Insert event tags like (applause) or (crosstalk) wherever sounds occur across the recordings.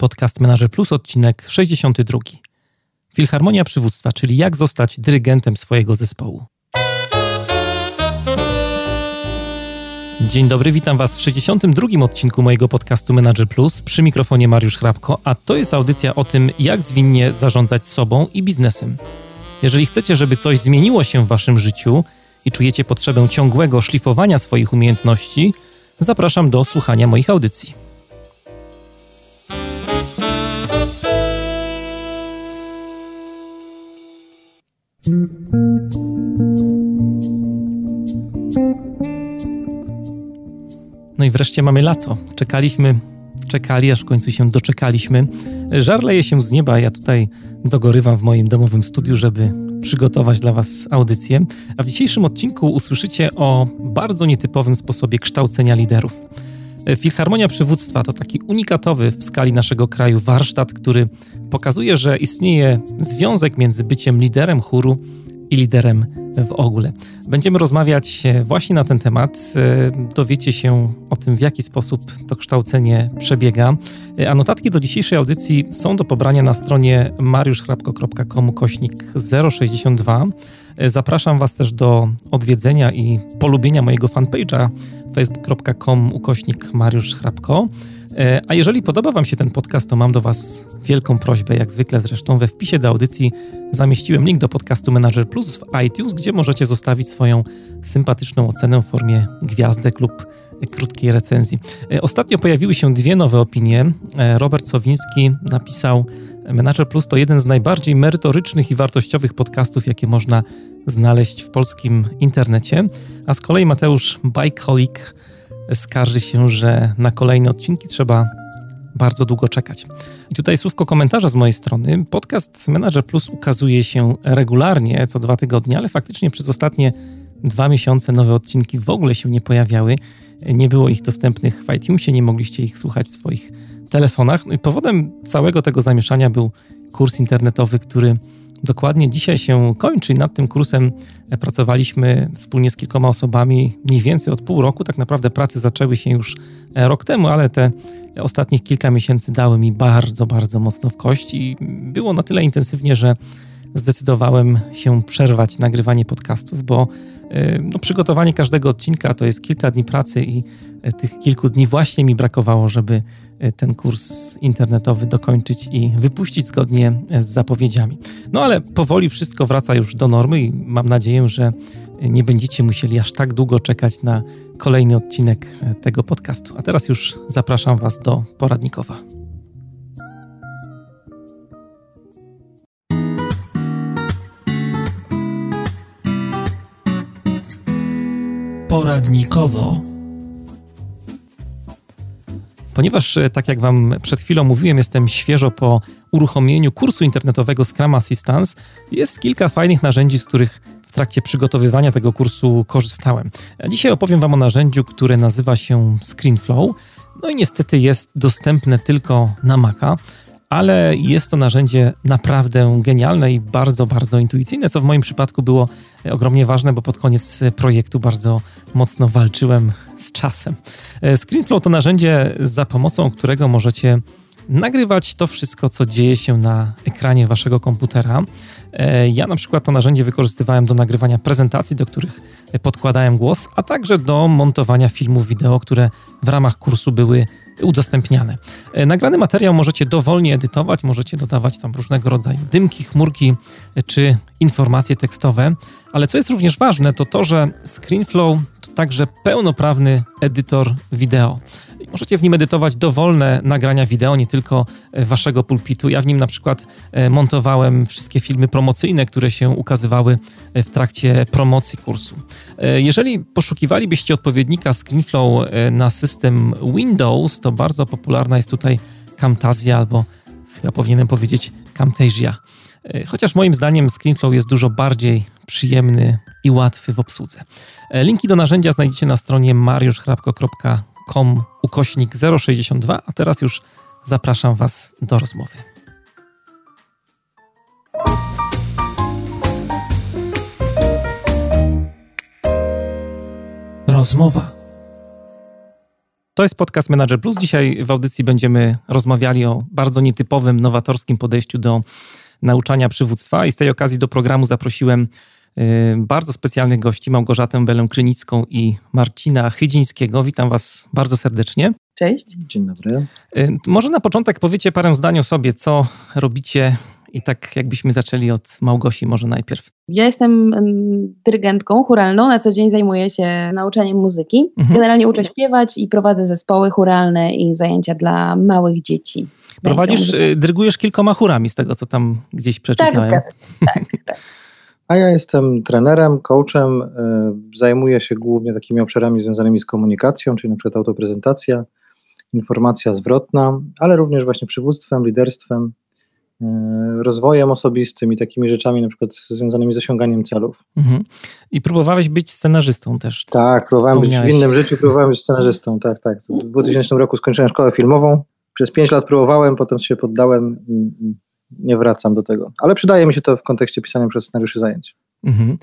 Podcast Manager Plus, odcinek 62. Filharmonia przywództwa, czyli jak zostać dyrygentem swojego zespołu. Dzień dobry, witam Was w 62. odcinku mojego podcastu Manager Plus przy mikrofonie Mariusz Hrabko, a to jest audycja o tym, jak zwinnie zarządzać sobą i biznesem. Jeżeli chcecie, żeby coś zmieniło się w Waszym życiu i czujecie potrzebę ciągłego szlifowania swoich umiejętności, zapraszam do słuchania moich audycji. No i wreszcie mamy lato. Czekaliśmy, czekali, aż w końcu się doczekaliśmy. Żar leje się z nieba, ja tutaj dogorywam w moim domowym studiu, żeby przygotować dla Was audycję. A w dzisiejszym odcinku usłyszycie o bardzo nietypowym sposobie kształcenia liderów. Filharmonia Przywództwa to taki unikatowy w skali naszego kraju warsztat, który pokazuje, że istnieje związek między byciem liderem chóru i liderem w ogóle. Będziemy rozmawiać e, właśnie na ten temat. E, dowiecie się o tym, w jaki sposób to kształcenie przebiega. E, a notatki do dzisiejszej audycji są do pobrania na stronie mariuszchrapko.com kośnik 062. Zapraszam Was też do odwiedzenia i polubienia mojego fanpage'a facebook.com ukośnik Mariusz Hrabko. E, a jeżeli podoba Wam się ten podcast, to mam do Was wielką prośbę, jak zwykle zresztą we wpisie do audycji zamieściłem link do podcastu Manager Plus w iTunes, gdzie możecie zostawić swoją sympatyczną ocenę w formie gwiazdek lub krótkiej recenzji. E, ostatnio pojawiły się dwie nowe opinie. E, Robert Sowiński napisał: Manager Plus to jeden z najbardziej merytorycznych i wartościowych podcastów, jakie można znaleźć w polskim internecie. A z kolei Mateusz Bajkolik skarży się, że na kolejne odcinki trzeba bardzo długo czekać. I tutaj słówko komentarza z mojej strony. Podcast Manager Plus ukazuje się regularnie, co dwa tygodnie, ale faktycznie przez ostatnie dwa miesiące nowe odcinki w ogóle się nie pojawiały. Nie było ich dostępnych w iTunesie, nie mogliście ich słuchać w swoich telefonach. No i powodem całego tego zamieszania był kurs internetowy, który dokładnie dzisiaj się kończy. Nad tym kursem pracowaliśmy wspólnie z kilkoma osobami mniej więcej od pół roku. Tak naprawdę prace zaczęły się już e, rok temu, ale te ostatnich kilka miesięcy dały mi bardzo, bardzo mocno w kość i było na tyle intensywnie, że zdecydowałem się przerwać nagrywanie podcastów, bo e, no, przygotowanie każdego odcinka to jest kilka dni pracy i e, tych kilku dni właśnie mi brakowało, żeby e, ten kurs internetowy dokończyć i wypuścić zgodnie z zapowiedziami. No ale powoli wszystko wraca już do normy i mam nadzieję, że nie będziecie musieli aż tak długo czekać na kolejny odcinek tego podcastu. A teraz już zapraszam Was do poradnikowa. Poradnikowo. Ponieważ, e, tak jak Wam przed chwilą mówiłem, jestem świeżo po uruchomieniu kursu internetowego Scrum Assistance, jest kilka fajnych narzędzi, z których w trakcie przygotowywania tego kursu korzystałem. Dzisiaj opowiem Wam o narzędziu, które nazywa się ScreenFlow. No i niestety jest dostępne tylko na Maca ale jest to narzędzie naprawdę genialne i bardzo, bardzo intuicyjne, co w moim przypadku było ogromnie ważne, bo pod koniec projektu bardzo mocno walczyłem z czasem. E, ScreenFlow to narzędzie, za pomocą którego możecie nagrywać to wszystko, co dzieje się na ekranie waszego komputera. E, ja na przykład to narzędzie wykorzystywałem do nagrywania prezentacji, do których podkładałem głos, a także do montowania filmów wideo, które w ramach kursu były udostępniane. E, nagrany materiał możecie dowolnie edytować, możecie dodawać tam różnego rodzaju dymki, chmurki e, czy informacje tekstowe, ale co jest również ważne, to to, że ScreenFlow to także pełnoprawny edytor wideo. Możecie w nim edytować dowolne nagrania wideo, nie tylko e, waszego pulpitu. Ja w nim na przykład montowałem wszystkie filmy promocyjne, które się ukazywały w trakcie promocji kursu. Jeżeli poszukiwalibyście odpowiednika ScreenFlow na system Windows, to to bardzo popularna jest tutaj Camtasia albo chyba powinienem powiedzieć Camtasia. E, chociaż moim zdaniem ScreenFlow jest dużo bardziej przyjemny i łatwy w obsłudze. E, linki do narzędzia znajdziecie na stronie mariuszchrapko.com ukośnik 062, a teraz już zapraszam Was do rozmowy. Rozmowa To jest podcast Manager Plus. Dzisiaj w audycji będziemy rozmawiali o bardzo nietypowym, nowatorskim podejściu do nauczania przywództwa i z tej okazji do programu zaprosiłem y, bardzo specjalnych gości, Małgorzatę Belę-Krynicką i Marcina Chydzińskiego. Witam Was bardzo serdecznie. Cześć. Dzień dobry. Y, może na początek powiecie parę zdań o sobie, co robicie i tak jakbyśmy zaczęli od Małgosi może najpierw. Ja jestem dyrygentką churalną, na co dzień zajmuję się nauczaniem muzyki. Mhm. Generalnie uczę śpiewać i prowadzę zespoły churalne i zajęcia dla małych dzieci. Prowadzisz, y, dyrygujesz kilkoma chórami z tego, co tam gdzieś przeczytałem. Tak, tak, (laughs) tak. A ja jestem trenerem, coachem, y, zajmuję się głównie takimi obszarami związanymi z komunikacją, czyli na przykład autoprezentacja, informacja zwrotna, ale również właśnie przywództwem, liderstwem, E, rozwojem osobistym i takimi rzeczami na przykład związanymi z osiąganiem celów. Mhm. I próbowałeś być scenarzystą też. Tak, próbowałem być w innym życiu, próbowałem być scenarzystą, tak, tak. W 2000 roku skończyłem szkołę filmową, przez 5 lat próbowałem, potem się poddałem i nie wracam do tego. Ale przydaje mi się to w kontekście pisania przez scenariuszy zajęć. Mhm.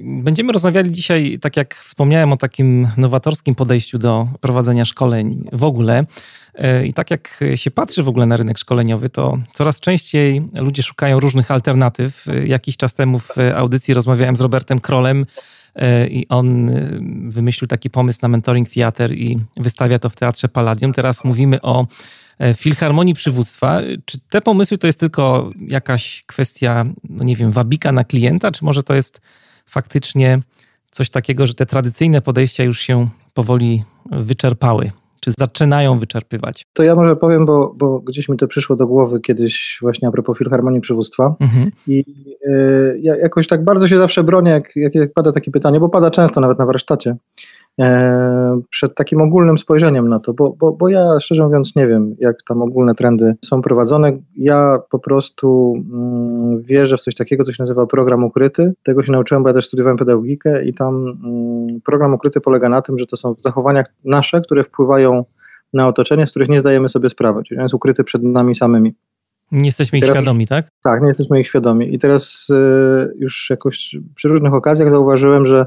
Będziemy rozmawiali dzisiaj, tak jak wspomniałem, o takim nowatorskim podejściu do prowadzenia szkoleń w ogóle. E, I tak jak się patrzy w ogóle na rynek szkoleniowy, to coraz częściej ludzie szukają różnych alternatyw. Jakiś czas temu w audycji rozmawiałem z Robertem Krolem e, i on e, wymyślił taki pomysł na mentoring theater i wystawia to w Teatrze Palladium. Teraz mówimy o Filharmonii Przywództwa. Czy te pomysły to jest tylko jakaś kwestia, no nie wiem, wabika na klienta, czy może to jest faktycznie coś takiego, że te tradycyjne podejścia już się powoli wyczerpały? Czy zaczynają wyczerpywać? To ja może powiem, bo, bo gdzieś mi to przyszło do głowy kiedyś właśnie a propos Filharmonii Przywództwa mhm. i y, ja jakoś tak bardzo się zawsze bronię, jak, jak, jak pada takie pytanie, bo pada często nawet na warsztacie, przed takim ogólnym spojrzeniem na to, bo, bo, bo ja szczerze mówiąc nie wiem, jak tam ogólne trendy są prowadzone. Ja po prostu mm, wierzę w coś takiego, co się nazywa program ukryty. Tego się nauczyłem, bo ja też studiowałem pedagogikę i tam mm, program ukryty polega na tym, że to są zachowania nasze, które wpływają na otoczenie, z których nie zdajemy sobie sprawy, czyli on jest ukryty przed nami samymi. Nie jesteśmy ich teraz, świadomi, tak? Tak, nie jesteśmy ich świadomi. I teraz y, już jakoś przy różnych okazjach zauważyłem, że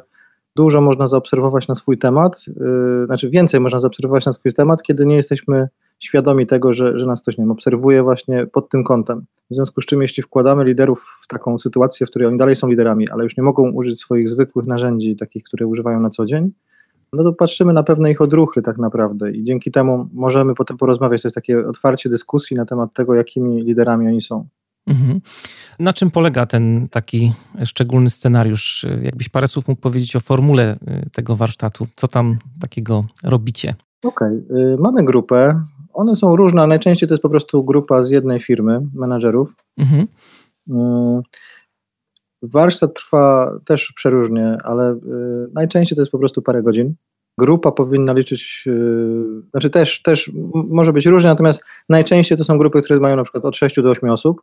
dużo można zaobserwować na swój temat, y, znaczy więcej można zaobserwować na swój temat, kiedy nie jesteśmy świadomi tego, że, że nas ktoś nie wiem, obserwuje właśnie pod tym kątem. W związku z czym, jeśli wkładamy liderów w taką sytuację, w której oni dalej są liderami, ale już nie mogą użyć swoich zwykłych narzędzi, takich, które używają na co dzień, no to patrzymy na pewne ich odruchy tak naprawdę i dzięki temu możemy potem porozmawiać, to jest takie otwarcie dyskusji na temat tego, jakimi liderami oni są. Mhm. Na czym polega ten taki szczególny scenariusz? Jakbyś parę słów mógł powiedzieć o formule y, tego warsztatu? Co tam takiego robicie? Okej, okay. mamy grupę. One są różne, najczęściej to jest po prostu grupa z jednej firmy, menadżerów. Mhm. Y, Warsztat trwa też przeróżnie, ale y, najczęściej to jest po prostu parę godzin. Grupa powinna liczyć, znaczy też, też może być różnie, natomiast najczęściej to są grupy, które mają na przykład od 6 do 8 osób.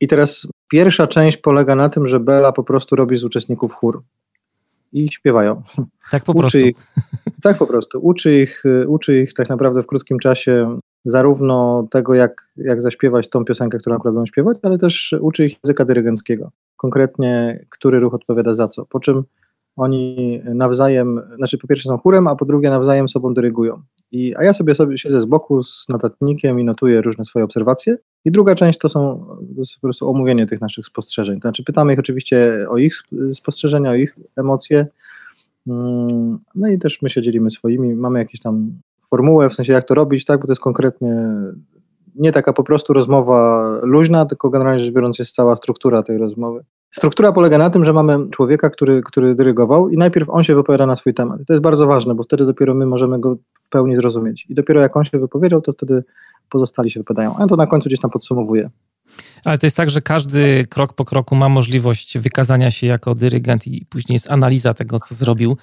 I teraz pierwsza część polega na tym, że Bela po prostu robi z uczestników chór i śpiewają. Tak po uczy prostu. Ich, tak po prostu. Uczy ich, uczy ich tak naprawdę w krótkim czasie zarówno tego, jak, jak zaśpiewać tą piosenkę, którą akurat będą śpiewać, ale też uczy ich języka dyrygenckiego. Konkretnie, który ruch odpowiada za co. Po czym oni nawzajem, znaczy po pierwsze są chórem, a po drugie nawzajem sobą dyrygują. I, a ja sobie, sobie siedzę z boku z notatnikiem i notuję różne swoje obserwacje. I druga część to są to po prostu omówienie tych naszych spostrzeżeń. To znaczy pytamy ich oczywiście o ich spostrzeżenia, o ich emocje. Mm, no i też my się dzielimy swoimi. Mamy jakieś tam formułę, w sensie jak to robić, tak, bo to jest konkretnie nie taka po prostu rozmowa luźna, tylko generalnie rzecz biorąc jest cała struktura tej rozmowy. Struktura polega na tym, że mamy człowieka, który, który dyrygował i najpierw on się wypowiada na swój temat. To jest bardzo ważne, bo wtedy dopiero my możemy go w pełni zrozumieć. I dopiero jak on się wypowiedział, to wtedy pozostali się wypowiadają. A ja to na końcu gdzieś tam podsumowuje. Ale to jest tak, że każdy krok po kroku ma możliwość wykazania się jako dyrygent i później jest analiza tego, co zrobił,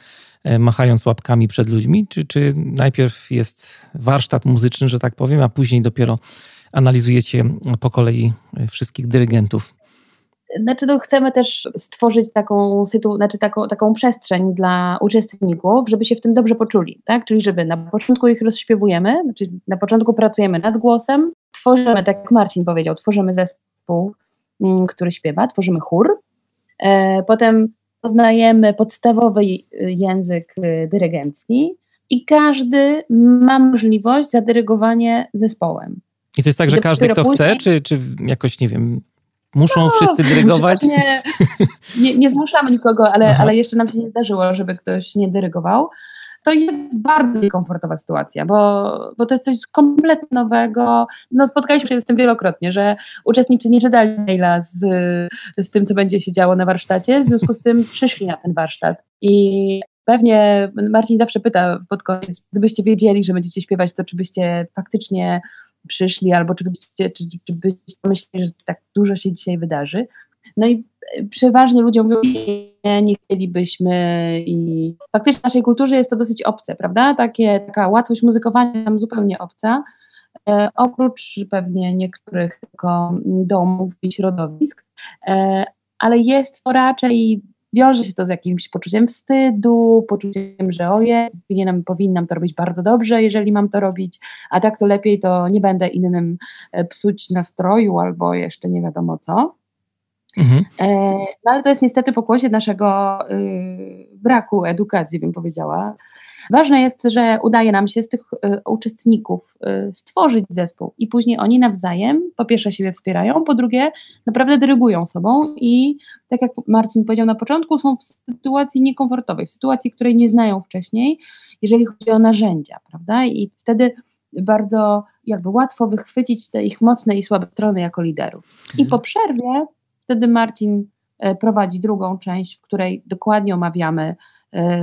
e, machając łapkami przed ludźmi? Czy, czy najpierw jest warsztat muzyczny, że tak powiem, a później dopiero analizujecie po kolei wszystkich dyrygentów? Znaczy, to chcemy też stworzyć taką, sytu, znaczy taką, taką przestrzeń dla uczestników, żeby się w tym dobrze poczuli, tak? Czyli żeby na początku ich rozśpiewujemy, znaczy na początku pracujemy nad głosem, tworzymy, tak jak Marcin powiedział, tworzymy zespół, mm, który śpiewa, tworzymy chór, e, potem poznajemy podstawowy język dyrygencki i każdy ma możliwość zadyrygowania zespołem. I to jest tak, że każdy, kto chce, czy, czy jakoś, nie wiem, muszą no, wszyscy (laughs) dyrygować? Nie, nie, nie zmuszamy nikogo, ale, ale jeszcze nam się nie zdarzyło, żeby ktoś nie dyrygował to jest bardzo niekomfortowa sytuacja, bo, bo to jest coś kompletnie nowego. No, spotkaliśmy się z tym wielokrotnie, że uczestnicy nie czytali maila z, z tym, co będzie się działo na warsztacie, w związku z tym (laughs) przyszli na ten warsztat. I pewnie Marcin zawsze pyta pod koniec, gdybyście wiedzieli, że będziecie śpiewać, to czy byście faktycznie przyszli, albo czy byście, czy, czy byście myśleli, że tak dużo się dzisiaj wydarzy. No i przeważnie ludzie mówią, nie, nie chcielibyśmy i faktycznie w naszej kulturze jest to dosyć obce, prawda? Takie, taka łatwość muzykowania nam zupełnie obca, e, oprócz pewnie niektórych tylko domów i środowisk, e, ale jest to raczej wiąże się to z jakimś poczuciem wstydu, poczuciem, że oje, powinienem, powinnam to robić bardzo dobrze, jeżeli mam to robić, a tak to lepiej, to nie będę innym e, psuć nastroju albo jeszcze nie wiadomo co. Mhm. E, no ale to jest niestety pokłosie naszego y, braku edukacji, bym powiedziała. Ważne jest, że udaje nam się z tych y, uczestników y, stworzyć zespół i później oni nawzajem po pierwsze siebie wspierają, po drugie naprawdę dyrygują sobą i tak jak Marcin powiedział na początku, są w sytuacji niekomfortowej, w sytuacji, której nie znają wcześniej, jeżeli chodzi o narzędzia, prawda? I wtedy bardzo jakby łatwo wychwycić te ich mocne i słabe strony jako liderów. I po przerwie Wtedy Marcin e, prowadzi drugą część, w której dokładnie omawiamy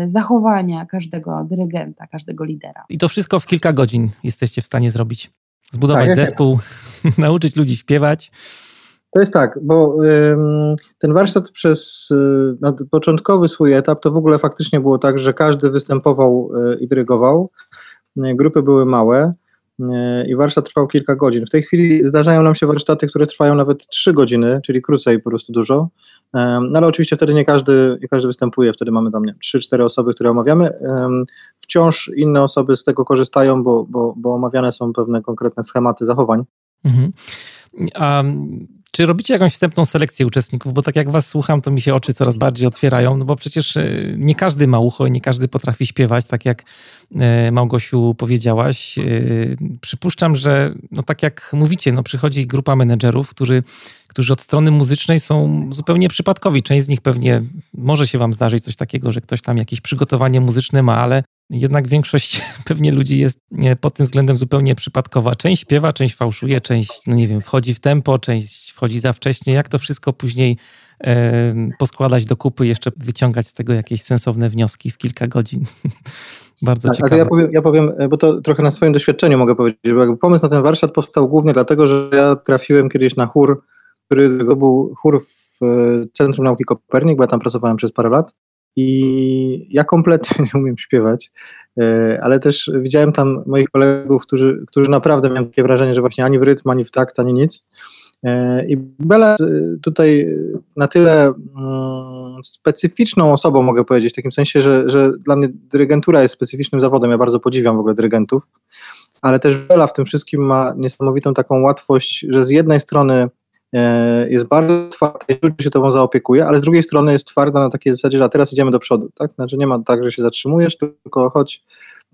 zachowania każdego dyrygenta, każdego lidera. I to wszystko w kilka godzin jesteście w stanie zrobić. Zbudować tak, zespół, (laughs) nauczyć ludzi śpiewać. To jest tak, bo ym, ten warsztat przez y, no, początkowy swój etap to w ogóle faktycznie było tak, że każdy występował y, i dyrygował. Y, grupy były małe i warsztat trwał kilka godzin. W tej chwili zdarzają nam się warsztaty, które trwają nawet 3 godziny, czyli krócej po prostu dużo. No ale oczywiście wtedy nie każdy, nie każdy występuje, wtedy mamy tam 3-4 osoby, które omawiamy. Wciąż inne osoby z tego korzystają, bo, bo, bo omawiane są pewne konkretne schematy zachowań. Mhm. Czy robicie jakąś wstępną selekcję uczestników? Bo tak jak was słucham, to mi się oczy coraz bardziej otwierają, no bo przecież e, nie każdy ma ucho i nie każdy potrafi śpiewać, tak jak e, Małgosiu powiedziałaś. E, przypuszczam, że no tak jak mówicie, no przychodzi grupa menedżerów, którzy, którzy od strony muzycznej są zupełnie przypadkowi. Część z nich pewnie może się wam zdarzyć coś takiego, że ktoś tam jakieś przygotowanie muzyczne ma, ale jednak większość (laughs) pewnie ludzi jest pod tym względem zupełnie przypadkowa. Część śpiewa, część fałszuje, część, no nie wiem, wchodzi w tempo, część wchodzi za wcześnie. Jak to wszystko później e, poskładać do kupy, jeszcze wyciągać z tego jakieś sensowne wnioski w kilka godzin. (laughs) Bardzo tak, ciekawe. Ja powiem, ja powiem, bo to trochę na swoim doświadczeniu mogę powiedzieć, bo pomysł na ten warsztat powstał głównie dlatego, że ja trafiłem kiedyś na chór, który był chór w Centrum Nauki Kopernik, bo ja tam pracowałem przez parę lat i ja kompletnie (laughs) nie umiem śpiewać, e, ale też widziałem tam moich kolegów, którzy, którzy naprawdę miałem takie wrażenie, że właśnie ani w rytm, ani w takt, ani nic. E, I Bela tutaj na tyle mm, specyficzną osobą, mogę powiedzieć, w takim sensie, że, że dla mnie dyrygentura jest specyficznym zawodem. Ja bardzo podziwiam w ogóle dyrygentów, ale też Bela w tym wszystkim ma niesamowitą taką łatwość, że z jednej strony E, jest bardzo twarda i ludzie się tobą zaopiekuje, ale z drugiej strony jest twarda na takiej zasadzie, że teraz idziemy do przodu, tak? Znaczy nie ma tak, że się zatrzymujesz, tylko chodź,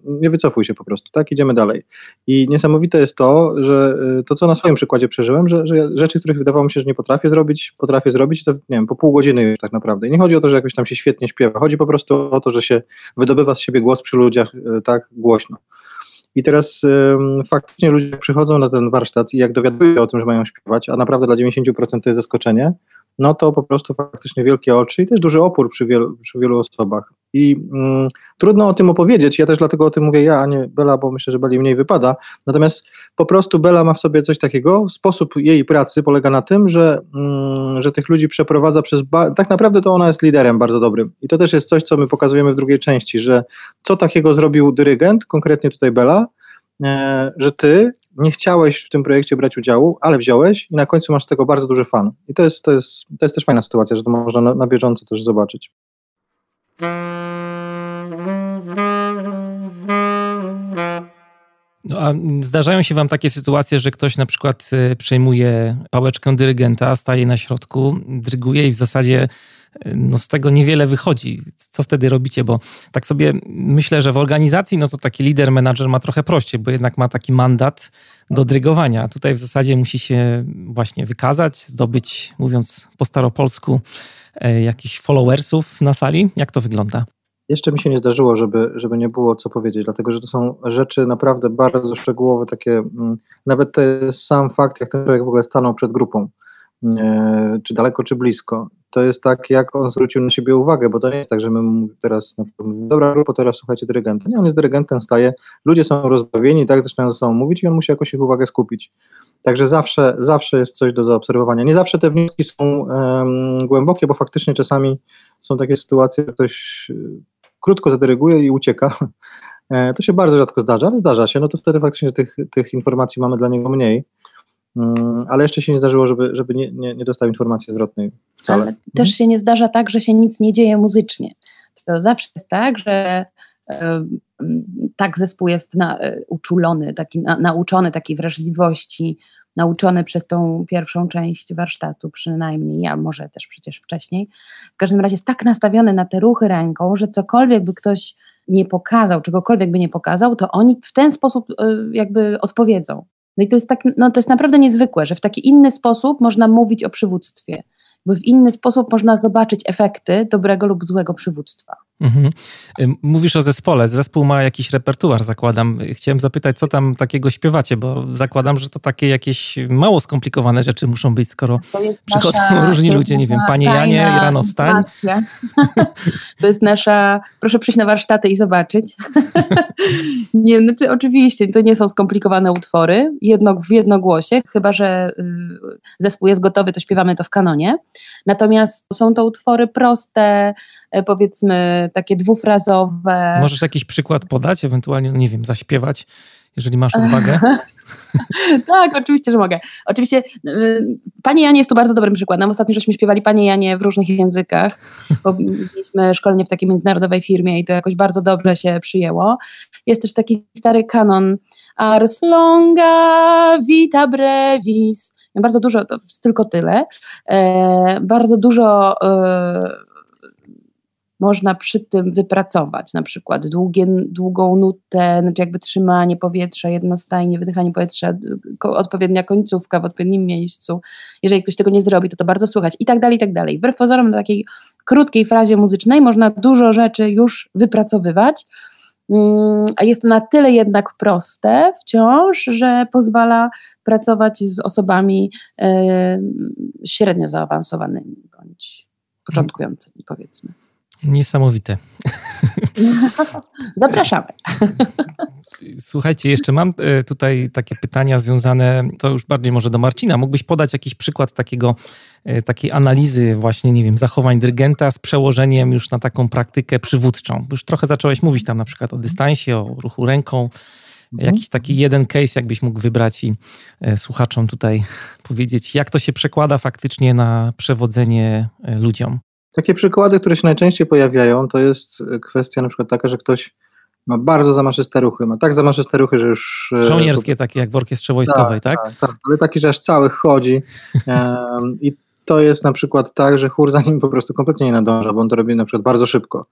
nie wycofuj się po prostu, tak? Idziemy dalej. I niesamowite jest to, że e, to, co na swoim przykładzie przeżyłem, że, że rzeczy, których wydawało mi się, że nie potrafię zrobić, potrafię zrobić, to nie wiem, po pół godziny już tak naprawdę. I nie chodzi o to, że jakoś tam się świetnie śpiewa, chodzi po prostu o to, że się wydobywa z siebie głos przy ludziach e, tak głośno. I teraz faktycznie ludzie przychodzą na ten warsztat i jak dowiadują się o tym, że mają śpiewać, a naprawdę dla 90% to jest zaskoczenie, no to po prostu faktycznie wielkie oczy i też duży opór przy wielu, przy wielu osobach. I mm, trudno o tym opowiedzieć, ja też dlatego o tym mówię ja, a nie Bela, bo myślę, że Beli mniej wypada. Natomiast po prostu Bela ma w sobie coś takiego, sposób jej pracy polega na tym, że, mm, że tych ludzi przeprowadza przez, tak naprawdę to ona jest liderem bardzo dobrym. I to też jest coś, co my pokazujemy w drugiej części, że co takiego zrobił dyrygent, konkretnie tutaj Bela, e, że ty nie chciałeś w tym projekcie brać udziału, ale wziąłeś i na końcu masz z tego bardzo duży fan. I to jest, to jest, to jest też fajna sytuacja, że to można na, na bieżąco też zobaczyć. 嗯 No, a zdarzają się wam takie sytuacje, że ktoś na przykład y, przejmuje pałeczkę dyrygenta, staje na środku, dryguje i w zasadzie y, no, z tego niewiele wychodzi. Co wtedy robicie? Bo tak sobie myślę, że w organizacji no to taki lider, menadżer ma trochę prościej, bo jednak ma taki mandat do drygowania. Tutaj w zasadzie musi się właśnie wykazać, zdobyć, mówiąc po staropolsku, e, jakichś followersów na sali. Jak to wygląda? Jeszcze mi się nie zdarzyło, żeby, żeby nie było co powiedzieć, dlatego że to są rzeczy naprawdę bardzo szczegółowe, takie, mm, nawet ten sam fakt, jak ten człowiek w ogóle stanął przed grupą, e, czy daleko, czy blisko, to jest tak, jak on zwrócił na siebie uwagę, bo to nie jest tak, że my teraz na przykład mówimy, dobra grupa, teraz słuchajcie dyrygenta. Nie, on jest dyrygentem, staje, ludzie są rozbawieni, tak, zaczynają ze sobą mówić i on musi jakoś ich uwagę skupić. Także zawsze, zawsze jest coś do zaobserwowania. Nie zawsze te wnioski są um, głębokie, bo faktycznie czasami są takie sytuacje, że ktoś krótko zadyryguje i ucieka. E, to się bardzo rzadko zdarza, ale zdarza się, no to wtedy faktycznie tych, tych informacji mamy dla niego mniej. Mm, ale jeszcze się nie zdarzyło, żeby, żeby nie, nie, nie dostał informacji zwrotnej wcale. Ale też się nie zdarza tak, że się nic nie dzieje muzycznie. To zawsze jest tak, że tak zespół jest na, e, uczulony, taki, na, nauczony takiej wrażliwości, nauczony przez tą pierwszą część warsztatu przynajmniej, ja może też przecież wcześniej. W każdym razie jest tak nastawiony na te ruchy ręką, że cokolwiek by ktoś nie pokazał, czegokolwiek by nie pokazał, to oni w ten sposób e, jakby odpowiedzą. No i to jest, tak, no to jest naprawdę niezwykłe, że w taki inny sposób można mówić o przywództwie bo w inny sposób można zobaczyć efekty dobrego lub złego przywództwa. Mhm. Mówisz o zespole. Zespół ma jakiś repertuar, zakładam. Chciałem zapytać, co tam takiego śpiewacie, bo zakładam, że to takie jakieś mało skomplikowane rzeczy muszą być, skoro przychodzą (laughs) różni ludzie, nie wiem, panie Janie, rano wstań. (laughs) To jest nasza, proszę przyjść na warsztaty i zobaczyć. (laughs) nie, znaczy oczywiście, to nie są skomplikowane utwory, jedno, w jednogłosie, chyba, że y, zespół jest gotowy, to śpiewamy to w kanonie. Natomiast są to utwory proste, e, powiedzmy takie dwufrazowe. Możesz jakiś przykład podać, ewentualnie, no nie wiem, zaśpiewać, jeżeli masz odwagę? (laughs) tak, oczywiście, że mogę. Oczywiście y, Panie Janie jest tu bardzo dobrym przykładem. Ostatnio żeśmy śpiewali Panie Janie w różnych językach, bo mieliśmy szkolenie w takiej międzynarodowej firmie i to jakoś bardzo dobrze się przyjęło. Jest też taki stary kanon Ars longa vita brevis bardzo dużo, to tylko tyle, e, bardzo dużo e, można przy tym wypracować, na przykład długie, długą nutę, znaczy jakby trzymanie powietrza, jednostajnie wydychanie powietrza, odpowiednia końcówka w odpowiednim miejscu. Jeżeli ktoś tego nie zrobi, to to bardzo słychać i tak dalej, i tak dalej. Wbrew pozorom na takiej krótkiej frazie muzycznej można dużo rzeczy już wypracowywać, Mm, a jest to na tyle jednak proste wciąż, że pozwala pracować z osobami e, średnio zaawansowanymi bądź początkującymi, powiedzmy. Niesamowite. (laughs) Zapraszamy. Słuchajcie, jeszcze mam e, tutaj takie pytania związane, to już bardziej może do Marcina. Mógłbyś podać jakiś przykład takiego, e, takiej analizy właśnie, nie wiem, zachowań dyrygenta z przełożeniem już na taką praktykę przywódczą? Już trochę zacząłeś mówić tam na przykład o dystansie, o ruchu ręką. Mhm. Jakiś taki jeden case, jakbyś mógł wybrać i e, słuchaczom tutaj powiedzieć, jak to się przekłada faktycznie na przewodzenie ludziom? Takie przykłady, które się najczęściej pojawiają, to jest kwestia na przykład taka, że ktoś ma bardzo zamaszyste ruchy, ma tak zamaszyste ruchy, że już... E, Żołnierskie takie jak w orkiestrze wojskowej, tak? Tak, tak, tak ale taki, że aż cały chodzi (laughs) i to jest na przykład tak, że chór za nim po prostu kompletnie nie nadąża, bo on to robi na przykład bardzo szybko.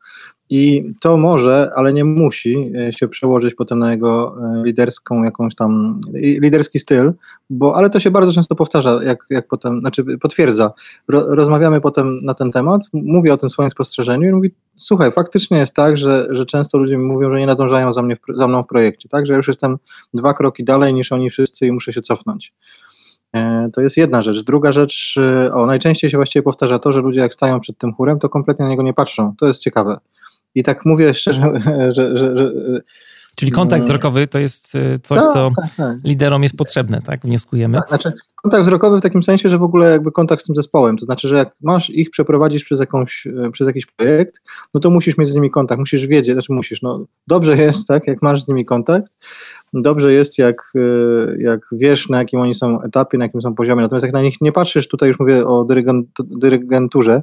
I to może, ale nie musi e, się przełożyć potem na jego e, liderską jakąś tam, liderski styl, bo, ale to się bardzo często powtarza, jak, jak potem, znaczy potwierdza. Ro, rozmawiamy potem na ten temat, mówię o tym swoim spostrzeżeniu i mówi, słuchaj, faktycznie jest tak, że, że często ludzie mi mówią, że nie nadążają za, mnie za mną w projekcie, tak, że już jestem dwa kroki dalej niż oni wszyscy i muszę się cofnąć. E, to jest jedna rzecz. Druga rzecz, e, o, najczęściej się właściwie powtarza to, że ludzie jak stają przed tym chórem, to kompletnie na niego nie patrzą. To jest ciekawe. I tak mówię szczerze, (laughs) że, że, że Czyli kontakt wzrokowy to jest e, coś, co tak, tak. liderom jest potrzebne, tak? Wnioskujemy. Tak, znaczy kontakt wzrokowy w takim sensie, że w ogóle jakby kontakt z tym zespołem, to znaczy, że jak masz ich przeprowadzić przez, jakąś, przez jakiś projekt, no to musisz mieć z nimi kontakt, musisz wiedzieć, znaczy musisz, no dobrze jest, tak, jak masz z nimi kontakt, dobrze jest, jak, e, jak wiesz, na jakim oni są etapie, na jakim są poziomie. Natomiast jak na nich nie patrzysz, tutaj już mówię o dyrygenturze,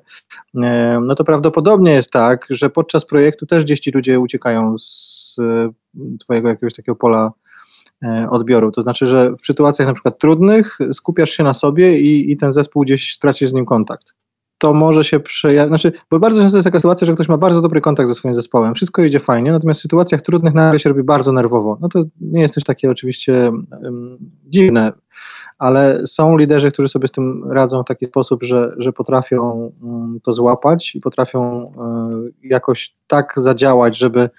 e, no to prawdopodobnie jest tak, że podczas projektu też gdzieś ci ludzie uciekają z e, twojego jakiegoś takiego pola odbioru. To znaczy, że w sytuacjach na przykład trudnych skupiasz się na sobie i, i ten zespół gdzieś tracisz z nim kontakt to może się przejawić, znaczy, bo bardzo często jest taka sytuacja, że ktoś ma bardzo dobry kontakt ze swoim zespołem, wszystko idzie fajnie, natomiast w sytuacjach trudnych nagle się robi bardzo nerwowo. No to nie jest też takie oczywiście um, dziwne, ale są liderzy, którzy sobie z tym radzą w taki sposób, że, że potrafią um, to złapać i potrafią um, jakoś tak zadziałać, żeby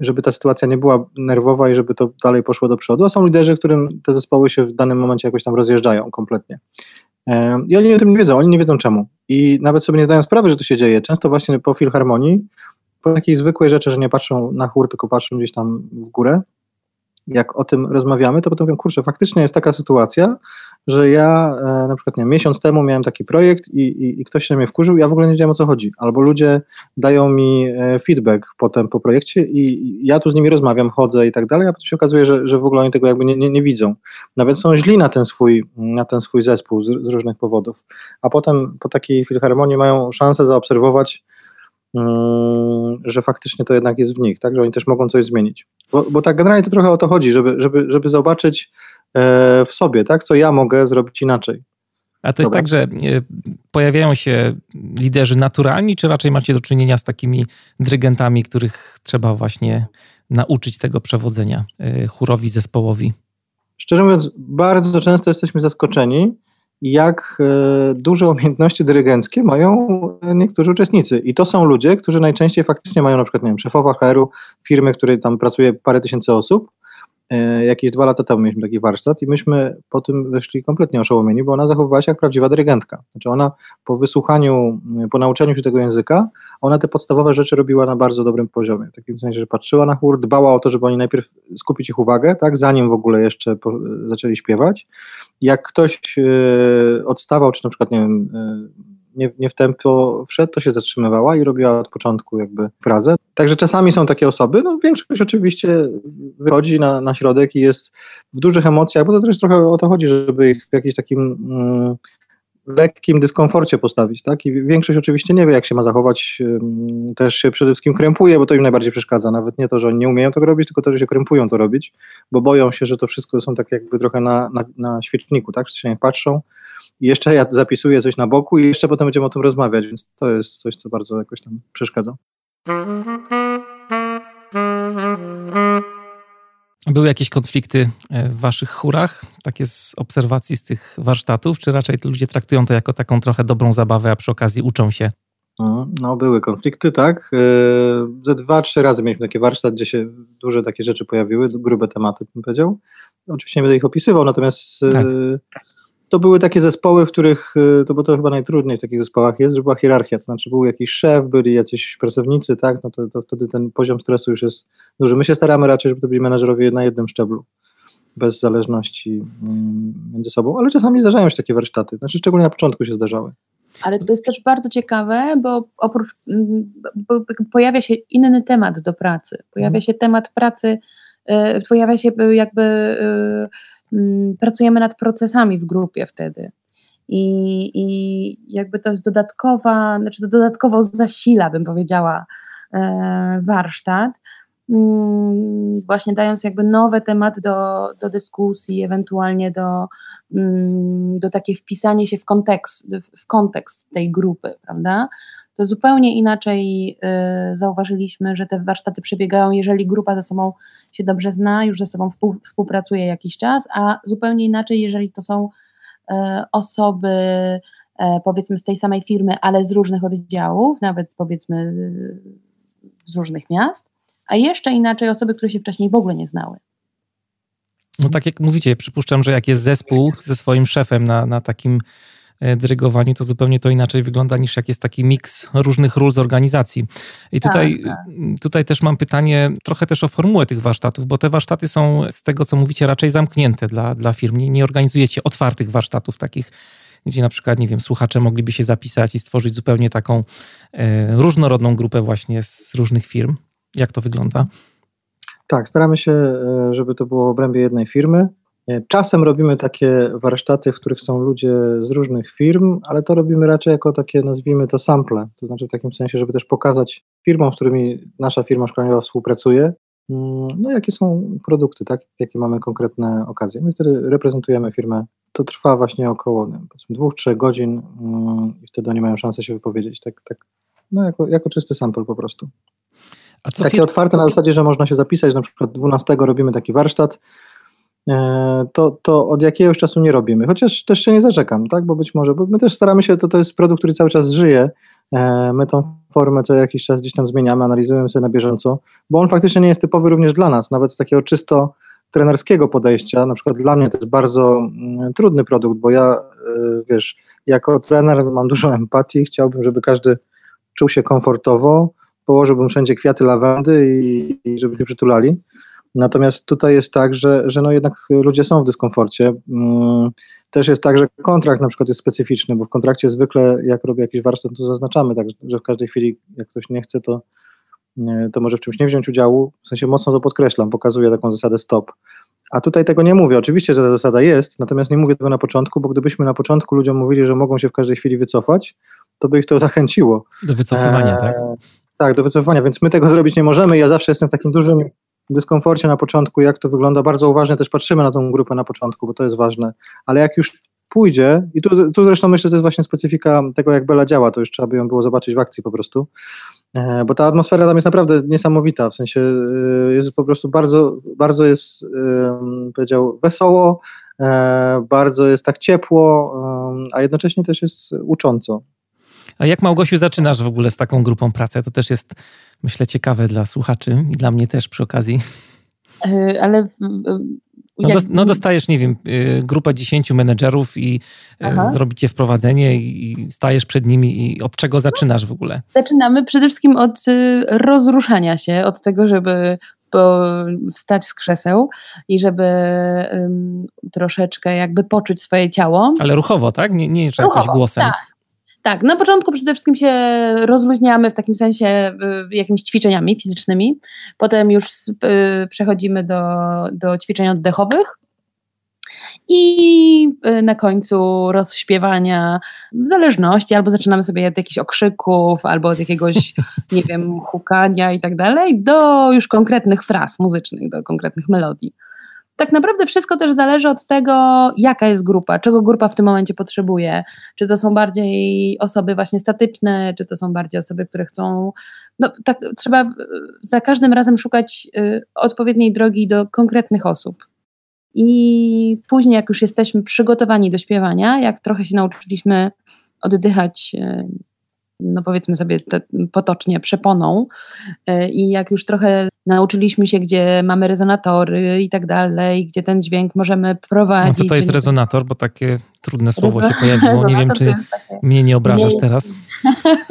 żeby ta sytuacja nie była nerwowa i żeby to dalej poszło do przodu, a są liderzy, którym te zespoły się w danym momencie jakoś tam rozjeżdżają kompletnie. I oni o tym nie wiedzą, oni nie wiedzą czemu. I nawet sobie nie zdają sprawy, że to się dzieje. Często właśnie po filharmonii, po takiej zwykłej rzeczy, że nie patrzą na chór, tylko patrzą gdzieś tam w górę, jak o tym rozmawiamy, to potem mówię, kurczę, faktycznie jest taka sytuacja, że ja e, na przykład nie, miesiąc temu miałem taki projekt i, i, i, ktoś się na mnie wkurzył, ja w ogóle nie wiedziałem o co chodzi. Albo ludzie dają mi e, feedback potem po projekcie i ja tu z nimi rozmawiam, chodzę i tak dalej, a potem się okazuje, że, że w ogóle oni tego jakby nie, nie, nie widzą. Nawet są źli na ten swój, na ten swój zespół z, z różnych powodów. A potem po takiej filharmonii mają szansę zaobserwować że faktycznie to jednak jest w nich, tak, że oni też mogą coś zmienić. Bo, bo tak generalnie to trochę o to chodzi, żeby, żeby, żeby zobaczyć e, w sobie, tak, co ja mogę zrobić inaczej. A to jest Dobra. tak, że e, pojawiają się liderzy naturalni, czy raczej macie do czynienia z takimi dyrygentami, których trzeba właśnie nauczyć tego przewodzenia e, chórowi, zespołowi? Szczerze mówiąc, bardzo często jesteśmy zaskoczeni, jak e, duże umiejętności dyrygenckie mają niektórzy uczestnicy. I to są ludzie, którzy najczęściej faktycznie mają na przykład, nie wiem, szefowa HR-u firmy, której tam pracuje parę tysięcy osób, E, jakieś dwa lata temu mieliśmy taki warsztat i myśmy po tym wyszli kompletnie oszołomieni, bo ona zachowywała się jak prawdziwa dyrygentka. Znaczy ona po wysłuchaniu, po nauczeniu się tego języka, ona te podstawowe rzeczy robiła na bardzo dobrym poziomie. W takim sensie, że patrzyła na chór, dbała o to, żeby oni najpierw skupić ich uwagę, tak, zanim w ogóle jeszcze po, zaczęli śpiewać. Jak ktoś e, odstawał, czy na przykład, nie wiem, e, nie, nie w tempo wszedł, to się zatrzymywała i robiła od początku jakby frazę. Także czasami są takie osoby, no większość oczywiście wychodzi na, na środek i jest w dużych emocjach, bo to też trochę o to chodzi, żeby ich w jakimś takim mm, lekkim dyskomforcie postawić, tak? I większość oczywiście nie wie, jak się ma zachować, też się przede wszystkim krępuje, bo to im najbardziej przeszkadza. Nawet nie to, że oni nie umieją tego robić, tylko to, że się krępują to robić, bo boją się, że to wszystko są tak jakby trochę na, na, na świeczniku, tak? Wszyscy się nie patrzą, i jeszcze ja zapisuję coś na boku i jeszcze potem będziemy o tym rozmawiać, więc to jest coś, co bardzo jakoś tam przeszkadza. Były jakieś konflikty e, w waszych chórach, takie z obserwacji z tych warsztatów, czy raczej ludzie traktują to jako taką trochę dobrą zabawę, a przy okazji uczą się? No, no były konflikty, tak. E, ze dwa, trzy razy mieliśmy taki warsztat, gdzie się duże takie rzeczy pojawiły, grube tematy, bym powiedział. Oczywiście nie będę ich opisywał, natomiast e, tak to były takie zespoły, w których, y, to bo to chyba najtrudniej w takich zespołach jest, że była hierarchia, to znaczy był jakiś szef, byli jacyś pracownicy, tak, no to, to wtedy ten poziom stresu już jest duży. My się staramy raczej, żeby to byli menedżerowie na jednym szczeblu, bez zależności mm, między sobą, ale czasami zdarzają się takie warsztaty, znaczy szczególnie na początku się zdarzały. Ale to jest też bardzo ciekawe, bo oprócz, mm, bo pojawia się inny temat do pracy, pojawia mhm. się temat pracy, y, pojawia się jakby y, pracujemy nad procesami w grupie wtedy. I, I jakby to jest dodatkowa, znaczy to dodatkowo zasila, bym powiedziała, e, warsztat, mm, właśnie dając jakby nowe tematy do, do dyskusji, ewentualnie do, mm, do takie wpisanie się w kontekst, w kontekst tej grupy, prawda? To zupełnie inaczej y, zauważyliśmy, że te warsztaty przebiegają, jeżeli grupa ze sobą się dobrze zna, już ze sobą współpracuje jakiś czas, a zupełnie inaczej, jeżeli to są y, osoby y, powiedzmy z tej samej firmy, ale z różnych oddziałów, nawet powiedzmy z różnych miast, a jeszcze inaczej osoby, które się wcześniej w ogóle nie znały. No tak jak mówicie, przypuszczam, że jak jest zespół ze swoim szefem na, na takim E, dyrygowaniu, to zupełnie to inaczej wygląda niż jak jest taki miks różnych ról z organizacji. I tutaj, tak, tak. tutaj też mam pytanie trochę też o formułę tych warsztatów, bo te warsztaty są z tego, co mówicie, raczej zamknięte dla, dla firm. Nie, nie organizujecie otwartych warsztatów takich gdzie na przykład, nie wiem, słuchacze mogliby się zapisać i stworzyć zupełnie taką e, różnorodną grupę właśnie z różnych firm. Jak to wygląda? Tak, staramy się, e, żeby to było w obrębie jednej firmy. E, czasem robimy takie warsztaty, w których są ludzie z różnych firm, ale to robimy raczej jako takie, nazwijmy to sample, to znaczy w takim sensie, żeby też pokazać firmom, z którymi nasza firma szkoleniowa współpracuje, mm, no jakie są produkty, tak, jakie mamy konkretne okazje. My wtedy reprezentujemy firmę. To trwa właśnie około dwóch, trzech godzin mm, i wtedy oni mają szansę się wypowiedzieć, tak, tak no jako, jako czysty sample po prostu. Takie otwarte na zasadzie, że można się zapisać, na przykład 12 robimy taki warsztat, to, to od jakiegoś czasu nie robimy. Chociaż też się nie zarzekam, tak? Bo być może, bo my też staramy się, to, to jest produkt, który cały czas żyje. E, my tą formę co jakiś czas gdzieś tam zmieniamy, analizujemy sobie na bieżąco, bo on faktycznie nie jest typowy również dla nas, nawet z takiego czysto trenerskiego podejścia. Na przykład dla mnie to jest bardzo mm, trudny produkt, bo ja, e, wiesz, jako trener mam dużo empatii, chciałbym, żeby każdy czuł się komfortowo, położyłbym wszędzie kwiaty lawendy i, i żeby się przytulali. Natomiast tutaj jest tak, że, że no jednak ludzie są w dyskomforcie. Mm, też jest tak, że kontrakt na przykład jest specyficzny, bo w kontrakcie zwykle jak robię jakiś warsztat, to zaznaczamy tak, że w każdej chwili jak ktoś nie chce, to, to może w czymś nie wziąć udziału. W sensie mocno to podkreślam, pokazuję taką zasadę stop. A tutaj tego nie mówię. Oczywiście, że ta zasada jest, natomiast nie mówię tego na początku, bo gdybyśmy na początku ludziom mówili, że mogą się w każdej chwili wycofać, to by ich to zachęciło. Do wycofywania, tak? E, tak, do wycofywania, więc my tego zrobić nie możemy. Ja zawsze jestem w takim dużym dyskomforcie na początku, jak to wygląda. Bardzo uważnie też patrzymy na tą grupę na początku, bo to jest ważne. Ale jak już pójdzie, i tu, tu zresztą myślę, że to jest właśnie specyfika tego, jak Bela działa, to już trzeba by ją było zobaczyć w akcji po prostu, e, bo ta atmosfera tam jest naprawdę niesamowita, w sensie e, jest po prostu bardzo, bardzo jest, powiedział, wesoło, e, bardzo jest tak ciepło, a jednocześnie też jest ucząco. A jak Małgosiu zaczynasz w ogóle z taką grupą pracy? To też jest, myślę, ciekawe dla słuchaczy i dla mnie też przy okazji. Ale no, no, dostajesz, nie wiem, y, grupę 10 menedżerów i y, Aha. zrobicie wprowadzenie i stajesz przed nimi i od czego zaczynasz w ogóle? Zaczynamy przede wszystkim od y, rozruszania się, od tego, żeby wstać z krzeseł i żeby um, troszeczkę jakby poczuć swoje ciało. Ale ruchowo, tak? Nie, nie jakoś głosem. Tak, tak, na początku przede wszystkim się rozluźniamy w takim sensie y, jakimiś ćwiczeniami fizycznymi. Potem już y, przechodzimy do, do ćwiczeń oddechowych. I y, na końcu rozśpiewania w zależności, albo zaczynamy sobie od jakichś okrzyków, albo od jakiegoś, (laughs) nie wiem, hukania i tak dalej, do już konkretnych fraz muzycznych, do konkretnych melodii tak naprawdę wszystko też zależy od tego, jaka jest grupa, czego grupa w tym momencie potrzebuje. Czy to są bardziej osoby właśnie statyczne, czy to są bardziej osoby, które chcą. No, tak, trzeba za każdym razem szukać y, odpowiedniej drogi do konkretnych osób. I później, jak już jesteśmy przygotowani do śpiewania, jak trochę się nauczyliśmy oddychać y, no powiedzmy sobie te, potocznie, przeponą. E, I jak już trochę nauczyliśmy się, gdzie mamy rezonatory i tak dalej, gdzie ten dźwięk możemy prowadzić. No co to jest rezonator, bo takie trudne słowo się pojawiło. Nie wiem, czy mnie nie obrażasz nie... teraz.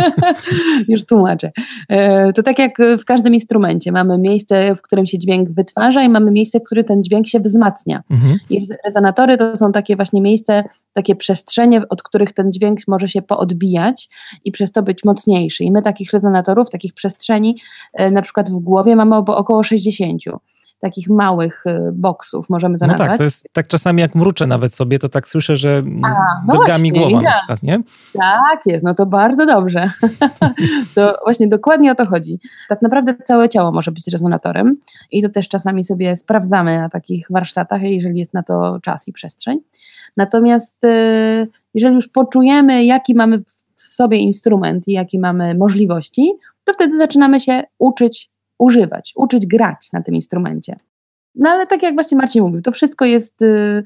(laughs) Już tłumaczę. E, to tak jak w każdym instrumencie. Mamy miejsce, w którym się dźwięk wytwarza i mamy miejsce, w którym ten dźwięk się wzmacnia. Mhm. I rezonatory to są takie właśnie miejsca, takie przestrzenie, od których ten dźwięk może się poodbijać i przez to być mocniejszy. I my takich rezonatorów, takich przestrzeni e, na przykład w głowie mamy około 60 takich małych y, boksów, możemy to no nazwać. tak, to jest tak czasami jak mruczę nawet sobie, to tak słyszę, że A, no drga mi głowa na przykład, nie? Tak jest, no to bardzo dobrze. (laughs) to właśnie dokładnie o to chodzi. Tak naprawdę całe ciało może być rezonatorem i to też czasami sobie sprawdzamy na takich warsztatach, jeżeli jest na to czas i przestrzeń. Natomiast y, jeżeli już poczujemy, jaki mamy w sobie instrument i jakie mamy możliwości, to wtedy zaczynamy się uczyć używać, uczyć grać na tym instrumencie. No ale tak jak właśnie Marcin mówił, to wszystko jest y,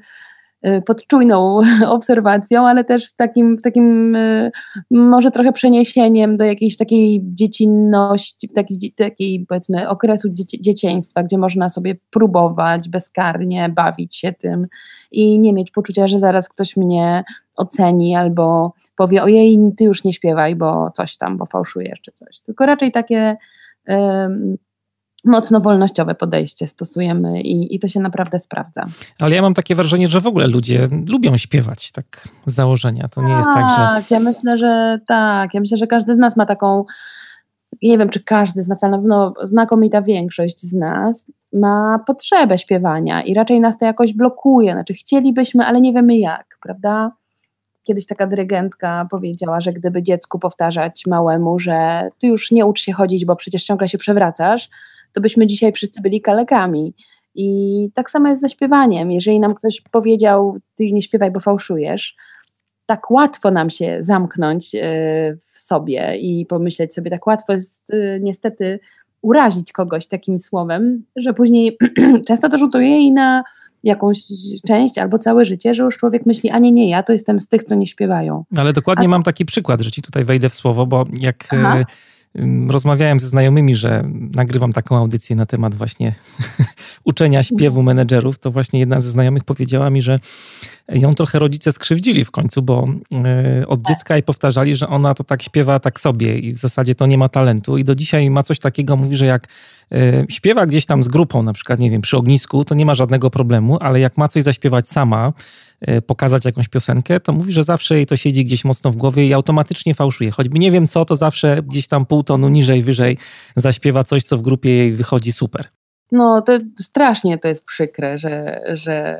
y, pod czujną (laughs) obserwacją, ale też w takim, w takim y, może trochę przeniesieniem do jakiejś takiej dziecinności, takiej, takiej powiedzmy okresu dzieci, dzieciństwa, gdzie można sobie próbować bezkarnie, bawić się tym i nie mieć poczucia, że zaraz ktoś mnie oceni albo powie ojej, ty już nie śpiewaj, bo coś tam, bo fałszujesz czy coś. Tylko raczej takie mocno wolnościowe podejście stosujemy i, i to się naprawdę sprawdza. Ale ja mam takie wrażenie, że w ogóle ludzie lubią śpiewać, tak z założenia. To nie jest tak, że... Tak, ja myślę, że tak. Ja myślę, że każdy z nas ma taką nie wiem, czy każdy z nas, ale na pewno znakomita większość z nas ma potrzebę śpiewania i raczej nas to jakoś blokuje. Znaczy, chcielibyśmy, ale nie wiemy jak, prawda? Kiedyś taka dyrygentka powiedziała, że gdyby dziecku powtarzać małemu, że ty już nie ucz się chodzić, bo przecież ciągle się przewracasz, to byśmy dzisiaj wszyscy byli kalekami. I tak samo jest ze śpiewaniem. Jeżeli nam ktoś powiedział, ty nie śpiewaj, bo fałszujesz, tak łatwo nam się zamknąć e, w sobie i pomyśleć sobie, tak łatwo jest e, niestety urazić kogoś takim słowem, że później (clears throat) często to rzutuje i na jakąś część albo całe życie, że już człowiek myśli, a nie, nie, ja to jestem z tych, co nie śpiewają. Ale dokładnie a... mam taki przykład, że ci tutaj wejdę w słowo, bo jak Aha. E, rozmawiałem ze znajomymi, że nagrywam taką audycję na temat właśnie (laughs) uczenia śpiewu menedżerów, to właśnie jedna ze znajomych powiedziała mi, że ją trochę rodzice skrzywdzili w końcu, bo e, od dziecka jej powtarzali, że ona to tak śpiewa tak sobie i w zasadzie to nie ma talentu. I do dzisiaj ma coś takiego, mówi, że jak śpiewa gdzieś tam z grupą, na przykład, nie wiem, przy ognisku, to nie ma żadnego problemu, ale jak ma coś zaśpiewać sama, e, pokazać jakąś piosenkę, to mówi, że zawsze jej to siedzi gdzieś mocno w głowie i automatycznie fałszuje. Choćby nie wiem co, to zawsze gdzieś tam pół tonu niżej, wyżej zaśpiewa coś, co w grupie jej wychodzi super. No, to strasznie to jest przykre, że, że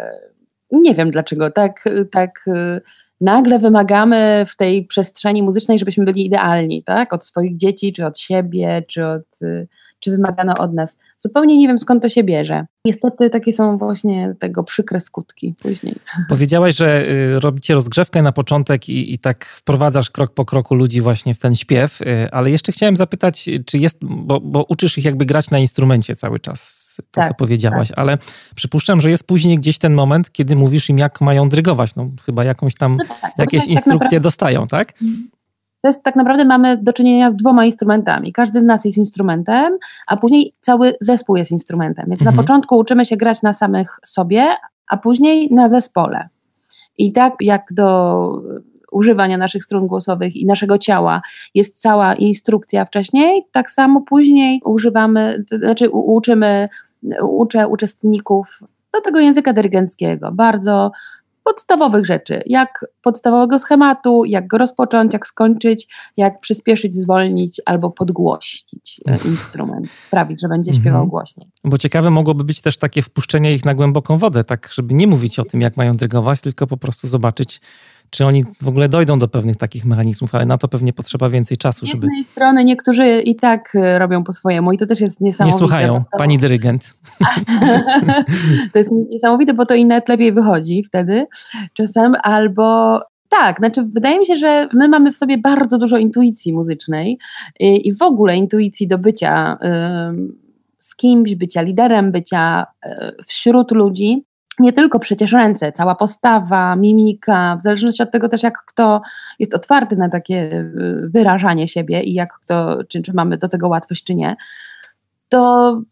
nie wiem dlaczego tak, tak y, nagle wymagamy w tej przestrzeni muzycznej, żebyśmy byli idealni, tak? Od swoich dzieci, czy od siebie, czy, od, y, czy wymagano od nas. Zupełnie nie wiem skąd to się bierze. Niestety takie są właśnie tego przykre skutki później. Powiedziałaś, że y, robicie rozgrzewkę na początek i, i tak wprowadzasz krok po kroku ludzi właśnie w ten śpiew, ale jeszcze chciałem zapytać, czy jest, bo, bo uczysz ich jakby grać na instrumencie cały czas, to tak, co powiedziałaś, tak. ale przypuszczam, że jest później gdzieś ten moment, kiedy mówisz im, jak mają drygować. No chyba jakąś tam, no tak, no jakieś tak instrukcje dostają, tak? To jest tak naprawdę mamy do czynienia z dwoma instrumentami. Każdy z nas jest instrumentem, a później cały zespół jest instrumentem. Więc mhm. na początku uczymy się grać na samych sobie, a później na zespole. I tak jak do używania naszych strun głosowych i naszego ciała jest cała instrukcja wcześniej, tak samo później używamy, to znaczy uczymy, uczę uczestników do tego języka dyrygenckiego, bardzo podstawowych rzeczy, jak podstawowego schematu, jak go rozpocząć, jak skończyć, jak przyspieszyć, zwolnić albo podgłośnić e, instrument, sprawić, że będzie śpiewał mhm. głośniej. Bo ciekawe mogłoby być też takie wpuszczenie ich na głęboką wodę, tak żeby nie mówić o tym, jak mają dyrygować, tylko po prostu zobaczyć, czy oni w ogóle dojdą do pewnych takich mechanizmów, ale na to pewnie potrzeba więcej czasu, żeby... Z jednej strony niektórzy i tak e, robią po swojemu i to też jest niesamowite. Nie słuchają, to... pani dyrygent. (laughs) to jest niesamowite, bo to i nawet lepiej wychodzi wtedy czasem, albo tak, znaczy wydaje mi się, że my mamy w sobie bardzo dużo intuicji muzycznej i, i w ogóle intuicji do bycia y, z kimś, bycia liderem, bycia y, wśród ludzi nie tylko przecież ręce, cała postawa, mimika, w zależności od tego też, jak kto jest otwarty na takie y, wyrażanie siebie i jak kto, czy, czy mamy do tego łatwość, czy nie, to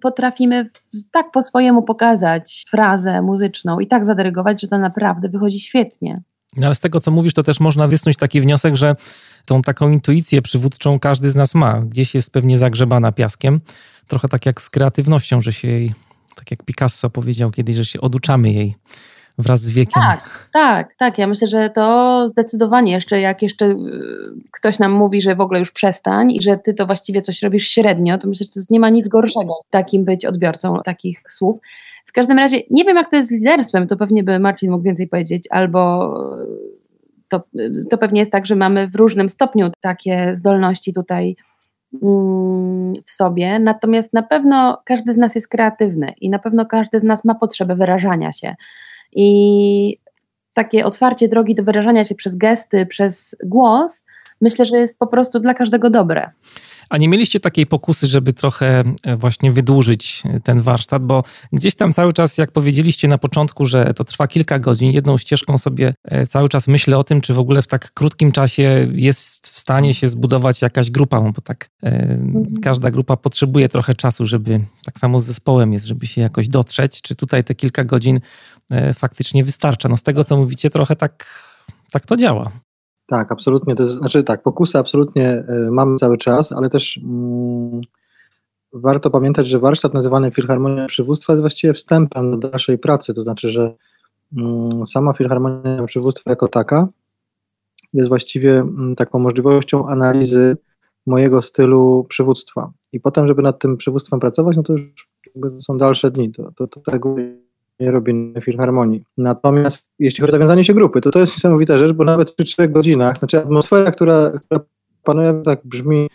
potrafimy tak po swojemu pokazać frazę muzyczną i tak zadyrygować, że to naprawdę wychodzi świetnie. No ale z tego, co mówisz, to też można wysnuć taki wniosek, że tą taką intuicję przywódczą każdy z nas ma. Gdzieś jest pewnie zagrzebana piaskiem. Trochę tak jak z kreatywnością, że się jej tak jak Picasso powiedział kiedyś, że się oduczamy jej wraz z wiekiem. Tak, tak, tak. Ja myślę, że to zdecydowanie jeszcze, jak jeszcze y, ktoś nam mówi, że w ogóle już przestań i że ty to właściwie coś robisz średnio, to myślę, że nie ma nic gorszego takim być odbiorcą takich słów. W każdym razie nie wiem, jak to jest z liderstwem, to pewnie by Marcin mógł więcej powiedzieć, albo to, to pewnie jest tak, że mamy w różnym stopniu takie zdolności tutaj w sobie, natomiast na pewno każdy z nas jest kreatywny i na pewno każdy z nas ma potrzebę wyrażania się. I takie otwarcie drogi do wyrażania się przez gesty, przez głos, myślę, że jest po prostu dla każdego dobre. A nie mieliście takiej pokusy, żeby trochę e, właśnie wydłużyć e, ten warsztat, bo gdzieś tam cały czas, jak powiedzieliście na początku, że to trwa kilka godzin, jedną ścieżką sobie e, cały czas myślę o tym, czy w ogóle w tak krótkim czasie jest w stanie się zbudować jakaś grupa, bo tak mhm. każda grupa potrzebuje trochę czasu, żeby tak samo z zespołem jest, żeby się jakoś dotrzeć, czy tutaj te kilka godzin faktycznie wystarcza. No z tego, co mówicie, trochę tak, tak to działa. Tak, absolutnie. To jest, znaczy tak, pokusy absolutnie e, mamy cały czas, ale też mm, warto pamiętać, że warsztat nazywany Filharmonią Przywództwa jest właściwie wstępem do dalszej pracy, to znaczy, że mm, sama Filharmonia Przywództwa jako taka jest właściwie mm, taką możliwością analizy mojego stylu przywództwa. I potem, żeby nad tym przywództwem pracować, no to już są dalsze dni. To, to, to tego robienia filharmonii. Natomiast jeśli chodzi o zawiązanie się grupy, to to jest niesamowita rzecz, bo nawet przy trzech godzinach, znaczy atmosfera, która, która panuje, tak brzmi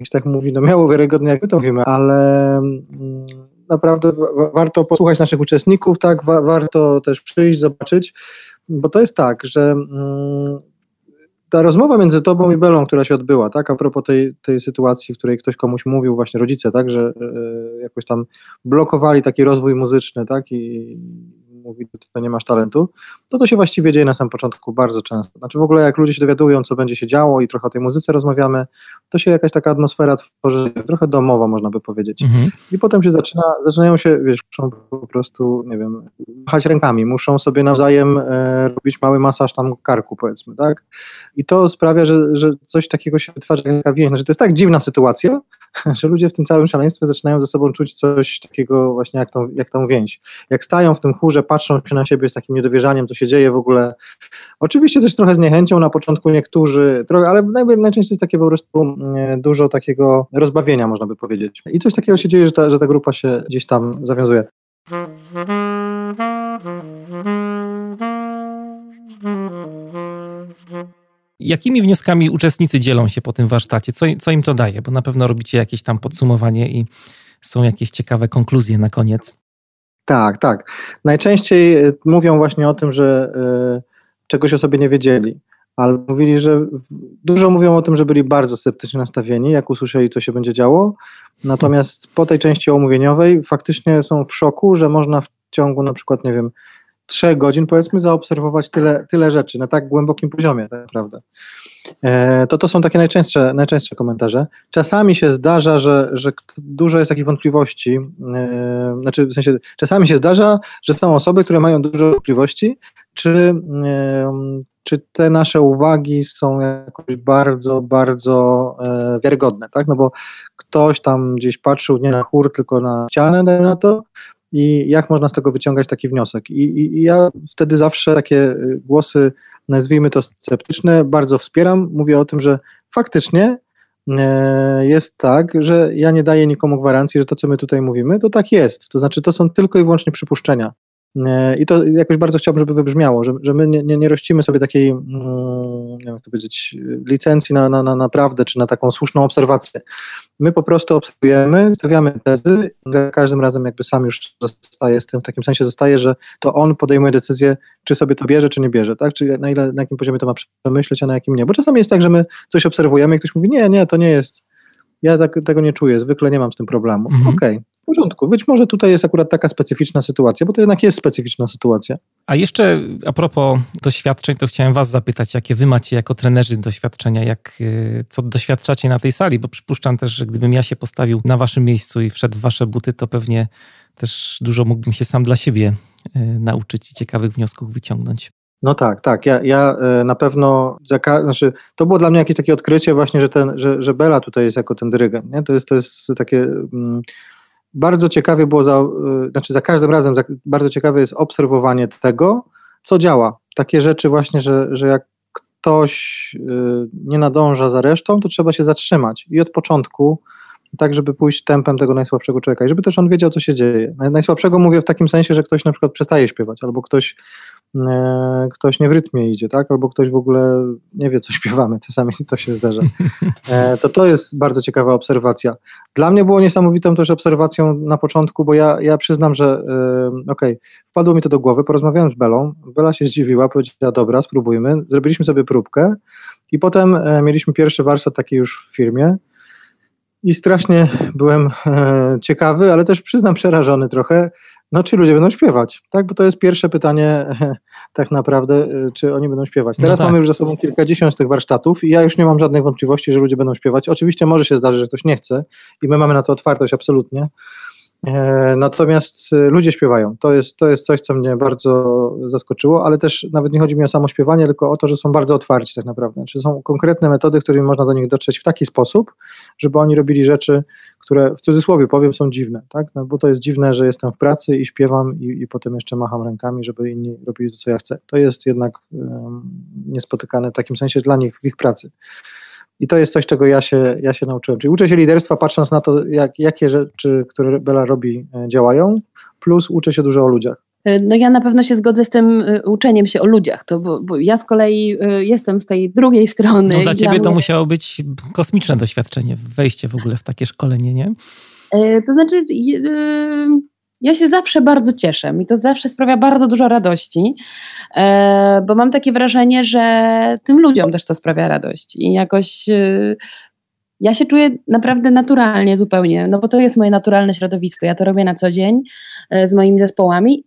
jak się tak mówi, no miało wiarygodne, jak my to wiemy, ale mm, naprawdę warto posłuchać naszych uczestników, tak, wa warto też przyjść, zobaczyć, bo to jest tak, że mm, ta rozmowa między tobą i Belą, która się odbyła, tak, a propos tej, tej sytuacji, w której ktoś komuś mówił, właśnie rodzice, tak, że y, jakoś tam blokowali taki rozwój muzyczny, tak, i mówi, to nie masz talentu, to to się właściwie dzieje na samym początku bardzo często. Znaczy w ogóle jak ludzie się dowiadują, co będzie się działo i trochę o tej muzyce rozmawiamy, to się jakaś taka atmosfera tworzy, trochę domowa można by powiedzieć. Mhm. I potem się zaczyna, zaczynają się, wiesz, muszą po prostu, nie wiem, machać rękami, muszą sobie nawzajem e, robić mały masaż tam karku, powiedzmy, tak? I to sprawia, że, że coś takiego się wytwarza, jaka więź. Znaczy to jest tak dziwna sytuacja, (laughs) że ludzie w tym całym szaleństwie zaczynają ze sobą czuć coś takiego właśnie jak tą, jak tą więź. Jak stają w tym chórze, patrzą się na siebie z takim niedowierzaniem, co się dzieje w ogóle. Oczywiście też trochę z niechęcią na początku niektórzy, trochę, ale najczęściej jest takie po prostu mm, dużo takiego rozbawienia, można by powiedzieć. I coś takiego się dzieje, że ta, że ta grupa się gdzieś tam zawiązuje. Jakimi wnioskami uczestnicy dzielą się po tym warsztacie? Co, co im to daje? Bo na pewno robicie jakieś tam podsumowanie i są jakieś ciekawe konkluzje na koniec. Tak, tak. Najczęściej e, mówią właśnie o tym, że y, czegoś o sobie nie wiedzieli, ale mówili, że dużo mówią o tym, że byli bardzo sceptycznie nastawieni, jak usłyszeli, co się będzie działo. Natomiast po tej części omówieniowej faktycznie są w szoku, że można w ciągu na przykład, nie wiem, trzech godzin, powiedzmy, zaobserwować tyle, tyle rzeczy na tak głębokim poziomie, tak naprawdę. E, to to są takie najczęstsze, najczęstsze komentarze. Czasami się zdarza, że, że dużo jest takich wątpliwości, e, znaczy w sensie, czasami się zdarza, że są osoby, które mają dużo wątpliwości, czy, e, czy te nasze uwagi są jakoś bardzo, bardzo wiarygodne, tak? No bo ktoś tam gdzieś patrzył nie na chór, tylko na ścianę, na to, i jak można z tego wyciągać taki wniosek. I, i, I, ja wtedy zawsze takie y, głosy, nazwijmy to sceptyczne, bardzo wspieram. Mówię o tym, że faktycznie e, jest tak, że ja nie daję nikomu gwarancji, że to, co my tutaj mówimy, to tak jest. To znaczy, to są tylko i wyłącznie przypuszczenia. E, I to jakoś bardzo chciałbym, żeby wybrzmiało, że, że my nie, nie, nie rościmy sobie takiej, mm, nie wiem jak to powiedzieć, licencji na, na, na, na prawdę, czy na taką słuszną obserwację. My po prostu obserwujemy, stawiamy tezy, za każdym razem jakby sam już zostaje z tym, w takim sensie zostaje, że to on podejmuje decyzję, czy sobie to bierze, czy nie bierze, tak? Czy na, ile, na jakim poziomie to ma przemyśleć, a na jakim nie. Bo czasami jest tak, że my coś obserwujemy i ktoś mówi, nie, nie, to nie jest, ja tak, tego nie czuję, zwykle nie mam z tym problemu. Mhm. Okej, okay w porządku. Być może tutaj jest akurat taka specyficzna sytuacja, bo to jednak jest specyficzna sytuacja. A jeszcze a propos doświadczeń, to chciałem Was zapytać, jakie Wy macie jako trenerzy doświadczenia, jak, y, co doświadczacie na tej sali, bo przypuszczam też, że gdybym ja się postawił na Waszym miejscu i wszedł w Wasze buty, to pewnie też dużo mógłbym się sam dla siebie y, nauczyć i ciekawych wniosków wyciągnąć. No tak, tak. Ja, ja y, na pewno, znaczy, to było dla mnie jakieś takie odkrycie właśnie, że, ten, że, że Bela tutaj jest jako ten dyrygent. Nie? To, jest, to jest takie mm, bardzo ciekawie było, za, y, znaczy za każdym razem za, bardzo ciekawe jest obserwowanie tego, co działa. Takie rzeczy właśnie, że, że jak ktoś y, nie nadąża za resztą, to trzeba się zatrzymać i od początku tak, żeby pójść tempem tego najsłabszego człowieka i żeby też on wiedział, co się dzieje. Najsłabszego mówię w takim sensie, że ktoś na przykład przestaje śpiewać, albo ktoś, ktoś nie w rytmie idzie, tak? albo ktoś w ogóle nie wie, co (laughs) śpiewamy, czasami to się zdarza. E, to to jest bardzo ciekawa obserwacja. Dla mnie było niesamowitą też obserwacją na początku, bo ja, ja przyznam, że e, okej, okay, wpadło mi to do głowy, porozmawiałem z Belą, Bela się zdziwiła, powiedziała, dobra, spróbujmy, zrobiliśmy sobie próbkę i potem e, mieliśmy pierwszy warsztat taki już w firmie, i strasznie byłem e, ciekawy, ale też przyznam przerażony trochę, no czy ludzie będą śpiewać, tak? Bo to jest pierwsze pytanie e, tak naprawdę, e, czy oni będą śpiewać. Teraz no tak. mamy już za sobą kilkadziesiąt tych warsztatów i ja już nie mam żadnych wątpliwości, że ludzie będą śpiewać. Oczywiście może się zdarzyć, że ktoś nie chce i my mamy na to otwartość absolutnie, natomiast e, ludzie śpiewają. To jest, to jest coś, co mnie bardzo zaskoczyło, ale też nawet nie chodzi mi o samo śpiewanie, tylko o to, że są bardzo otwarci tak naprawdę. Czy są konkretne metody, którymi można do nich dotrzeć w taki sposób, żeby oni robili rzeczy, które w cudzysłowie powiem są dziwne, tak? No, bo to jest dziwne, że jestem w pracy i śpiewam i, i potem jeszcze macham rękami, żeby inni robili to, co ja chcę. To jest jednak um, niespotykane w takim sensie dla nich w ich pracy. I to jest coś, czego ja się, ja się nauczyłem. Czyli uczę się liderstwa patrząc na to, jak, jakie rzeczy, które Bela robi, e, działają, plus uczę się dużo o ludziach. E, no ja na pewno się zgodzę z tym e, uczeniem się o ludziach, to, bo, bo ja z kolei jestem z tej drugiej strony. No dla ciebie to mnie... musiało być kosmiczne doświadczenie, wejście w ogóle w takie szkolenie, nie? To znaczy, ja się zawsze bardzo cieszę. Mi to zawsze sprawia bardzo dużo radości, bo mam takie wrażenie, że tym ludziom też to sprawia radość. I jakoś ja się czuję naprawdę naturalnie zupełnie, no bo to jest moje naturalne środowisko. Ja to robię na co dzień z moimi zespołami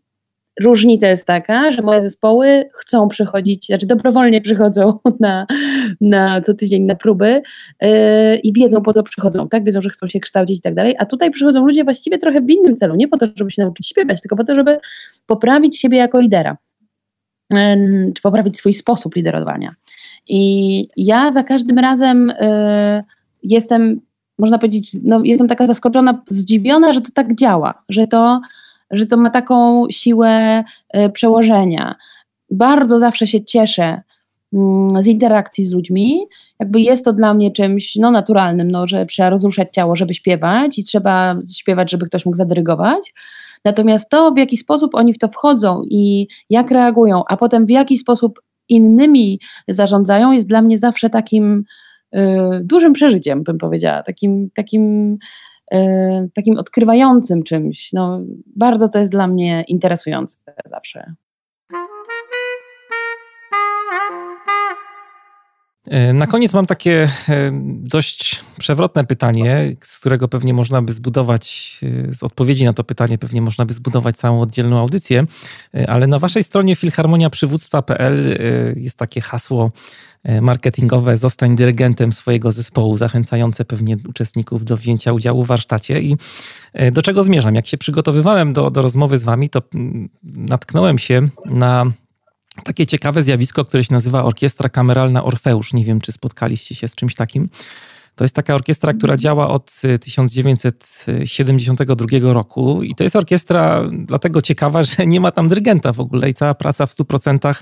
Różnica jest taka, że moje zespoły chcą przychodzić, znaczy dobrowolnie przychodzą (laughs) na, na co tydzień na próby yy, i wiedzą po co przychodzą, tak? Wiedzą, że chcą się kształcić i tak dalej, a tutaj przychodzą ludzie właściwie trochę w innym celu, nie po to, żeby się nauczyć śpiewać, tylko po to, żeby poprawić siebie jako lidera, yy, czy poprawić swój sposób liderowania. I ja za każdym razem yy, jestem, można powiedzieć, no, jestem taka zaskoczona, zdziwiona, że to tak działa, że to że to ma taką siłę e, przełożenia. Bardzo zawsze się cieszę mm, z interakcji z ludźmi. Jakby jest to dla mnie czymś no, naturalnym, no, że trzeba rozruszać ciało, żeby śpiewać i trzeba śpiewać, żeby ktoś mógł zadyrygować. Natomiast to, w jaki sposób oni w to wchodzą i jak reagują, a potem w jaki sposób innymi zarządzają, jest dla mnie zawsze takim y, dużym przeżyciem, bym powiedziała, takim, takim takim odkrywającym czymś. No, bardzo to jest dla mnie interesujące zawsze. Na koniec mam takie e, dość przewrotne pytanie, z którego pewnie można by zbudować, z odpowiedzi na to pytanie pewnie można by zbudować całą oddzielną audycję, ale na waszej stronie filharmoniaprzywództwa.pl jest takie hasło E, marketingowe Zostań dyrygentem swojego zespołu, zachęcające pewnie uczestników do wzięcia udziału w warsztacie. I e, do czego zmierzam? Jak się przygotowywałem do, do rozmowy z wami, to mm, natknąłem się na takie ciekawe zjawisko, które się nazywa Orkiestra Kameralna Orfeusz. Nie wiem, czy spotkaliście się z czymś takim. To jest taka orkiestra, która działa od 1972 e, roku i to jest orkiestra dlatego ciekawa, (laughs) że nie ma tam dyrygenta w ogóle i cała praca w 100%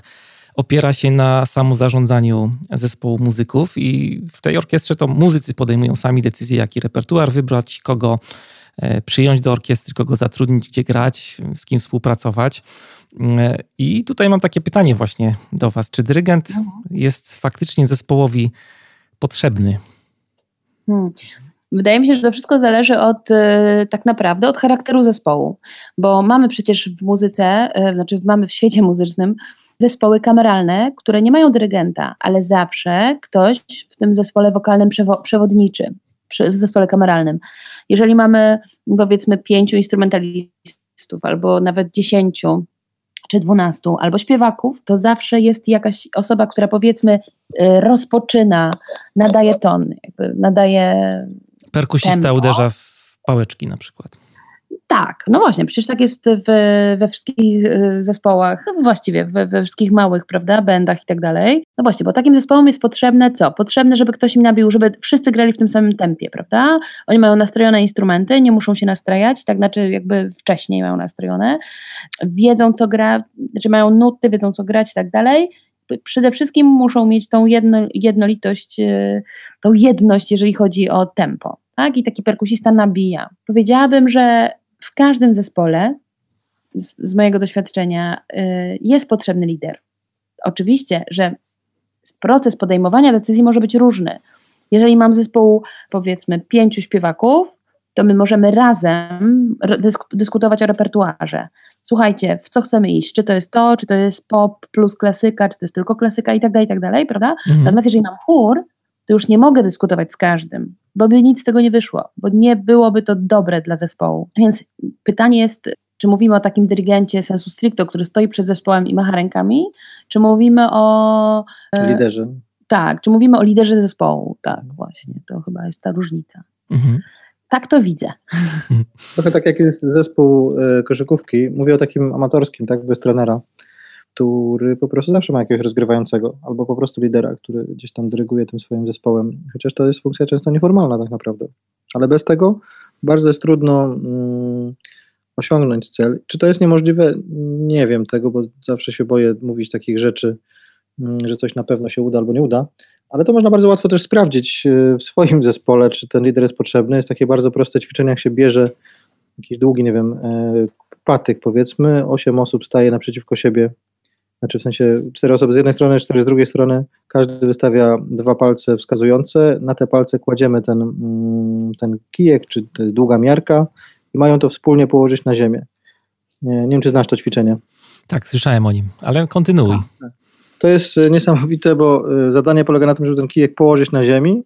opiera się na samozarządzaniu zespołu muzyków i w tej orkiestrze to muzycy podejmują sami decyzję, jaki repertuar wybrać, kogo e, przyjąć do orkiestry, kogo zatrudnić, gdzie grać, z kim współpracować. E, I tutaj mam takie pytanie właśnie do Was. Czy dyrygent mhm. jest faktycznie zespołowi potrzebny? Hmm. Wydaje mi się, że to wszystko zależy od e, tak naprawdę od charakteru zespołu, bo mamy przecież w muzyce, znaczy mamy w świecie muzycznym zespoły kameralne, które nie mają dyrygenta, ale zawsze ktoś w tym zespole wokalnym przewodniczy, w zespole kameralnym. Jeżeli mamy powiedzmy pięciu instrumentalistów albo nawet dziesięciu, czy dwunastu, albo śpiewaków, to zawsze jest jakaś osoba, która powiedzmy y, rozpoczyna, nadaje ton, jakby nadaje. Perkusista tempo. uderza w pałeczki na przykład. Tak, no właśnie, przecież tak jest we wszystkich y, zespołach, no właściwie we, we, wszystkich małych, prawda, bendach i tak dalej. No właśnie, bo takim zespołom jest potrzebne co? Potrzebne, żeby ktoś im nabił, żeby wszyscy grali w tym samym tempie, prawda? Oni mają nastrojone instrumenty, nie muszą się nastrajać, tak znaczy jakby wcześniej mają nastrojone, wiedzą co gra, znaczy mają nuty, wiedzą co grać i tak dalej. Przede wszystkim muszą mieć tą jedno, jednolitość, y, tą jedność, jeżeli chodzi o tempo. Tak? I taki perkusista nabija. Powiedziałabym, że w każdym zespole, z, z mojego doświadczenia, y, jest potrzebny lider. Oczywiście, że proces podejmowania decyzji może być różny. Jeżeli mam zespół, powiedzmy, pięciu śpiewaków, to my możemy razem dysk dyskutować o repertuarze. Słuchajcie, w co chcemy iść? Czy to jest to, czy to jest pop plus klasyka, czy to jest tylko klasyka i tak dalej, i tak dalej, prawda? Mhm. Natomiast jeżeli mam chór, to już nie mogę dyskutować z każdym, bo by nic z tego nie wyszło, bo nie byłoby to dobre dla zespołu. Więc pytanie jest, czy mówimy o takim dyrygencie sensu stricto, który stoi przed zespołem i macha rękami, czy mówimy o... E, liderze. Tak, czy mówimy o liderze zespołu. Tak, właśnie, to chyba jest ta różnica. Mhm. Tak to widzę. Trochę tak jak jest zespół e, koszykówki, mówię o takim amatorskim, tak, bez trenera który po prostu zawsze ma jakiegoś rozgrywającego, albo po prostu lidera, który gdzieś tam dyryguje tym swoim zespołem, chociaż to jest funkcja często nieformalna tak naprawdę. Ale bez tego bardzo jest trudno mm, osiągnąć cel. Czy to jest niemożliwe? Nie wiem tego, bo zawsze się boję mówić takich rzeczy, mm, że coś na pewno się uda albo nie uda, ale to można bardzo łatwo też sprawdzić e, w swoim zespole, czy ten lider jest potrzebny. Jest takie bardzo proste ćwiczenie, jak się bierze jakiś długi, nie wiem, e, patyk, powiedzmy, osiem osób staje naprzeciwko siebie, znaczy w sensie cztery osoby z jednej strony, cztery z drugiej strony, każdy wystawia dwa palce wskazujące, na te palce kładziemy ten, mm, ten kijek, czy długa miarka i mają to wspólnie położyć na ziemię. Nie, wiem, czy znasz to ćwiczenie. Tak, słyszałem o nim, ale kontynuuj. Tak. To jest e, niesamowite, bo e, zadanie polega na tym, żeby ten kijek położyć na ziemi,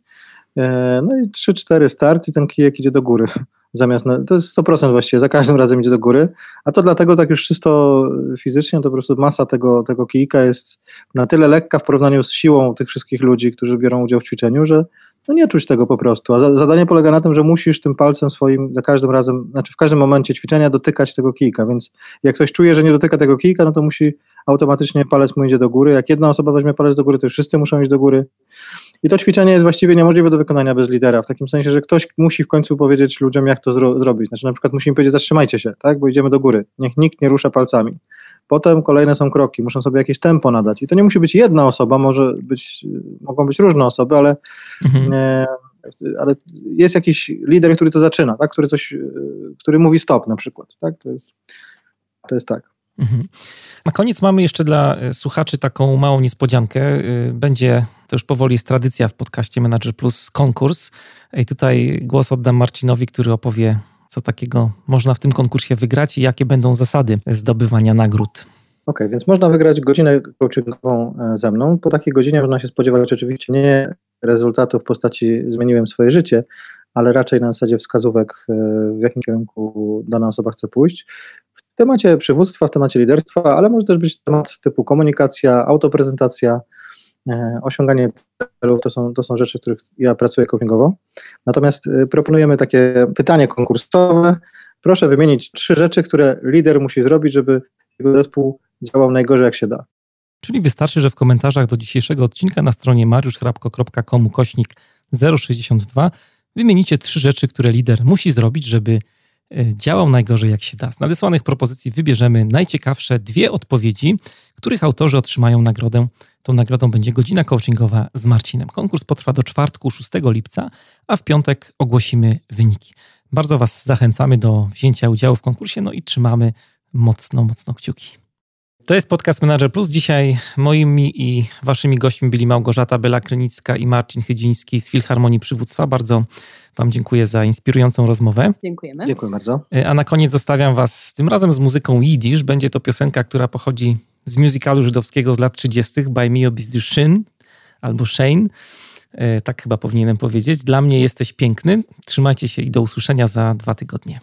e, no i 3-4 start i ten kijek idzie do góry. Zamiast, na, to jest 100% właściwie, za każdym razem idzie do góry, a to dlatego tak już czysto fizycznie, to po prostu masa tego, tego kijka jest na tyle lekka w porównaniu z siłą tych wszystkich ludzi, którzy biorą udział w ćwiczeniu, że no nie czuć tego po prostu. A za, zadanie polega na tym, że musisz tym palcem swoim za każdym razem, znaczy w każdym momencie ćwiczenia dotykać tego kijka, więc jak ktoś czuje, że nie dotyka tego kijka, no to musi automatycznie palec mu idzie do góry. Jak jedna osoba weźmie palec do góry, to wszyscy muszą iść do góry. I to ćwiczenie jest właściwie niemożliwe do wykonania bez lidera, w takim sensie, że ktoś musi w końcu powiedzieć ludziom, jak to zro zrobić. Znaczy na przykład musimy powiedzieć, zatrzymajcie się, tak, bo idziemy do góry. Niech nikt nie rusza palcami. Potem kolejne są kroki, muszą sobie jakieś tempo nadać. I to nie musi być jedna osoba, może być, mogą być różne osoby, ale, mhm. e, ale jest jakiś lider, który to zaczyna, tak? który, coś, który mówi stop na przykład. Tak? To, jest, to jest tak. Mhm. Na koniec mamy jeszcze dla e, słuchaczy taką małą niespodziankę. E, będzie, to już powoli jest tradycja w podcaście Manager Plus, konkurs. I tutaj głos oddam Marcinowi, który opowie co takiego można w tym konkursie wygrać i jakie będą zasady zdobywania nagród. Okej, okay, więc można wygrać godzinę coachingową e, ze mną. Po takiej godzinie można się spodziewać oczywiście nie rezultatu w postaci zmieniłem swoje życie, ale raczej na zasadzie wskazówek, w jakim kierunku dana osoba chce pójść. Temacie przywództwa, w temacie liderstwa, ale może też być temat typu komunikacja, autoprezentacja, E, osiąganie celów to są, to są rzeczy, w których ja pracuję coachingowo. Natomiast e, proponujemy takie pytanie konkursowe. Proszę wymienić trzy rzeczy, które lider musi zrobić, żeby jego zespół działał najgorzej jak się da. Czyli wystarczy, że w komentarzach do dzisiejszego odcinka na stronie mariuszchrapko.com kośnik 062 wymienicie trzy rzeczy, które lider musi zrobić, żeby działał najgorzej jak się da. Z nadesłanych propozycji wybierzemy najciekawsze dwie odpowiedzi, których autorzy otrzymają nagrodę. Tą nagrodą będzie godzina coachingowa z Marcinem. Konkurs potrwa do czwartku 6 lipca, a w piątek ogłosimy wyniki. Bardzo Was zachęcamy do wzięcia udziału w konkursie, no i trzymamy mocno, mocno kciuki. To jest Podcast Manager Plus. Dzisiaj moimi i waszymi gośćmi byli Małgorzata Bela-Krynicka i Marcin Chydziński z Filharmonii Przywództwa. Bardzo wam dziękuję za inspirującą rozmowę. Dziękujemy. Dziękuję bardzo. E, a na koniec zostawiam was tym razem z muzyką Yiddish. Będzie to piosenka, która pochodzi z musicalu żydowskiego z lat 30. By Me Shyn albo Shane. E, tak chyba powinienem powiedzieć. Dla mnie jesteś piękny. Trzymajcie się i do usłyszenia za dwa tygodnie.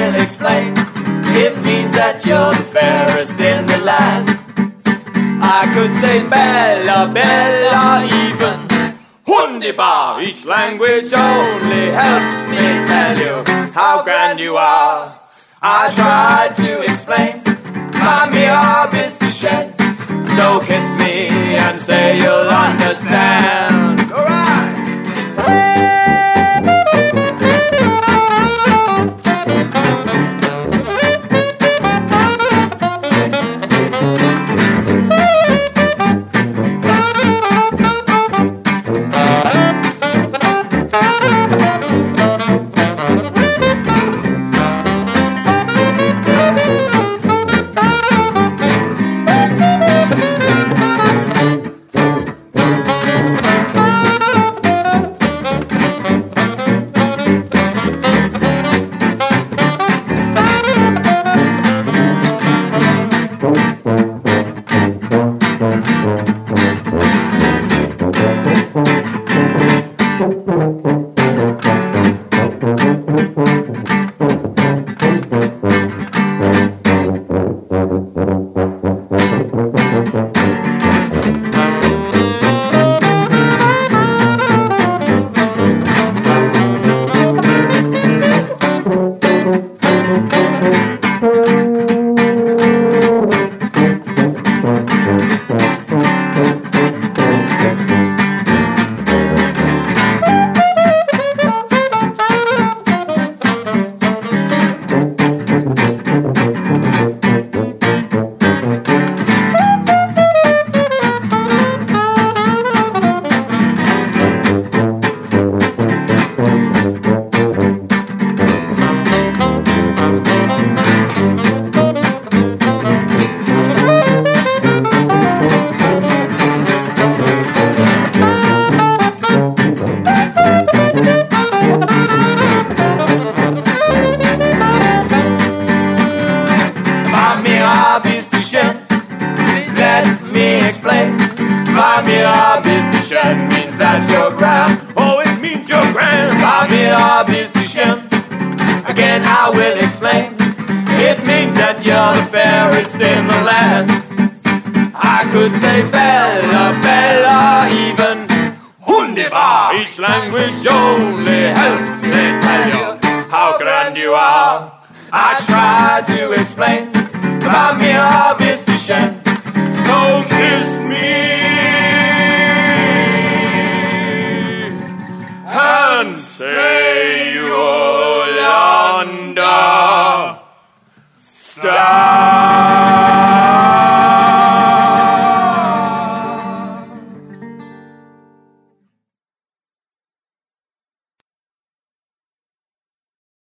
will explain. It means that you're the fairest in the land. I could say bella, bella, even hundibar. Each language only helps me tell you how grand you are. I tried to explain my mirab is to shed. So kiss me and say you'll understand. Alright.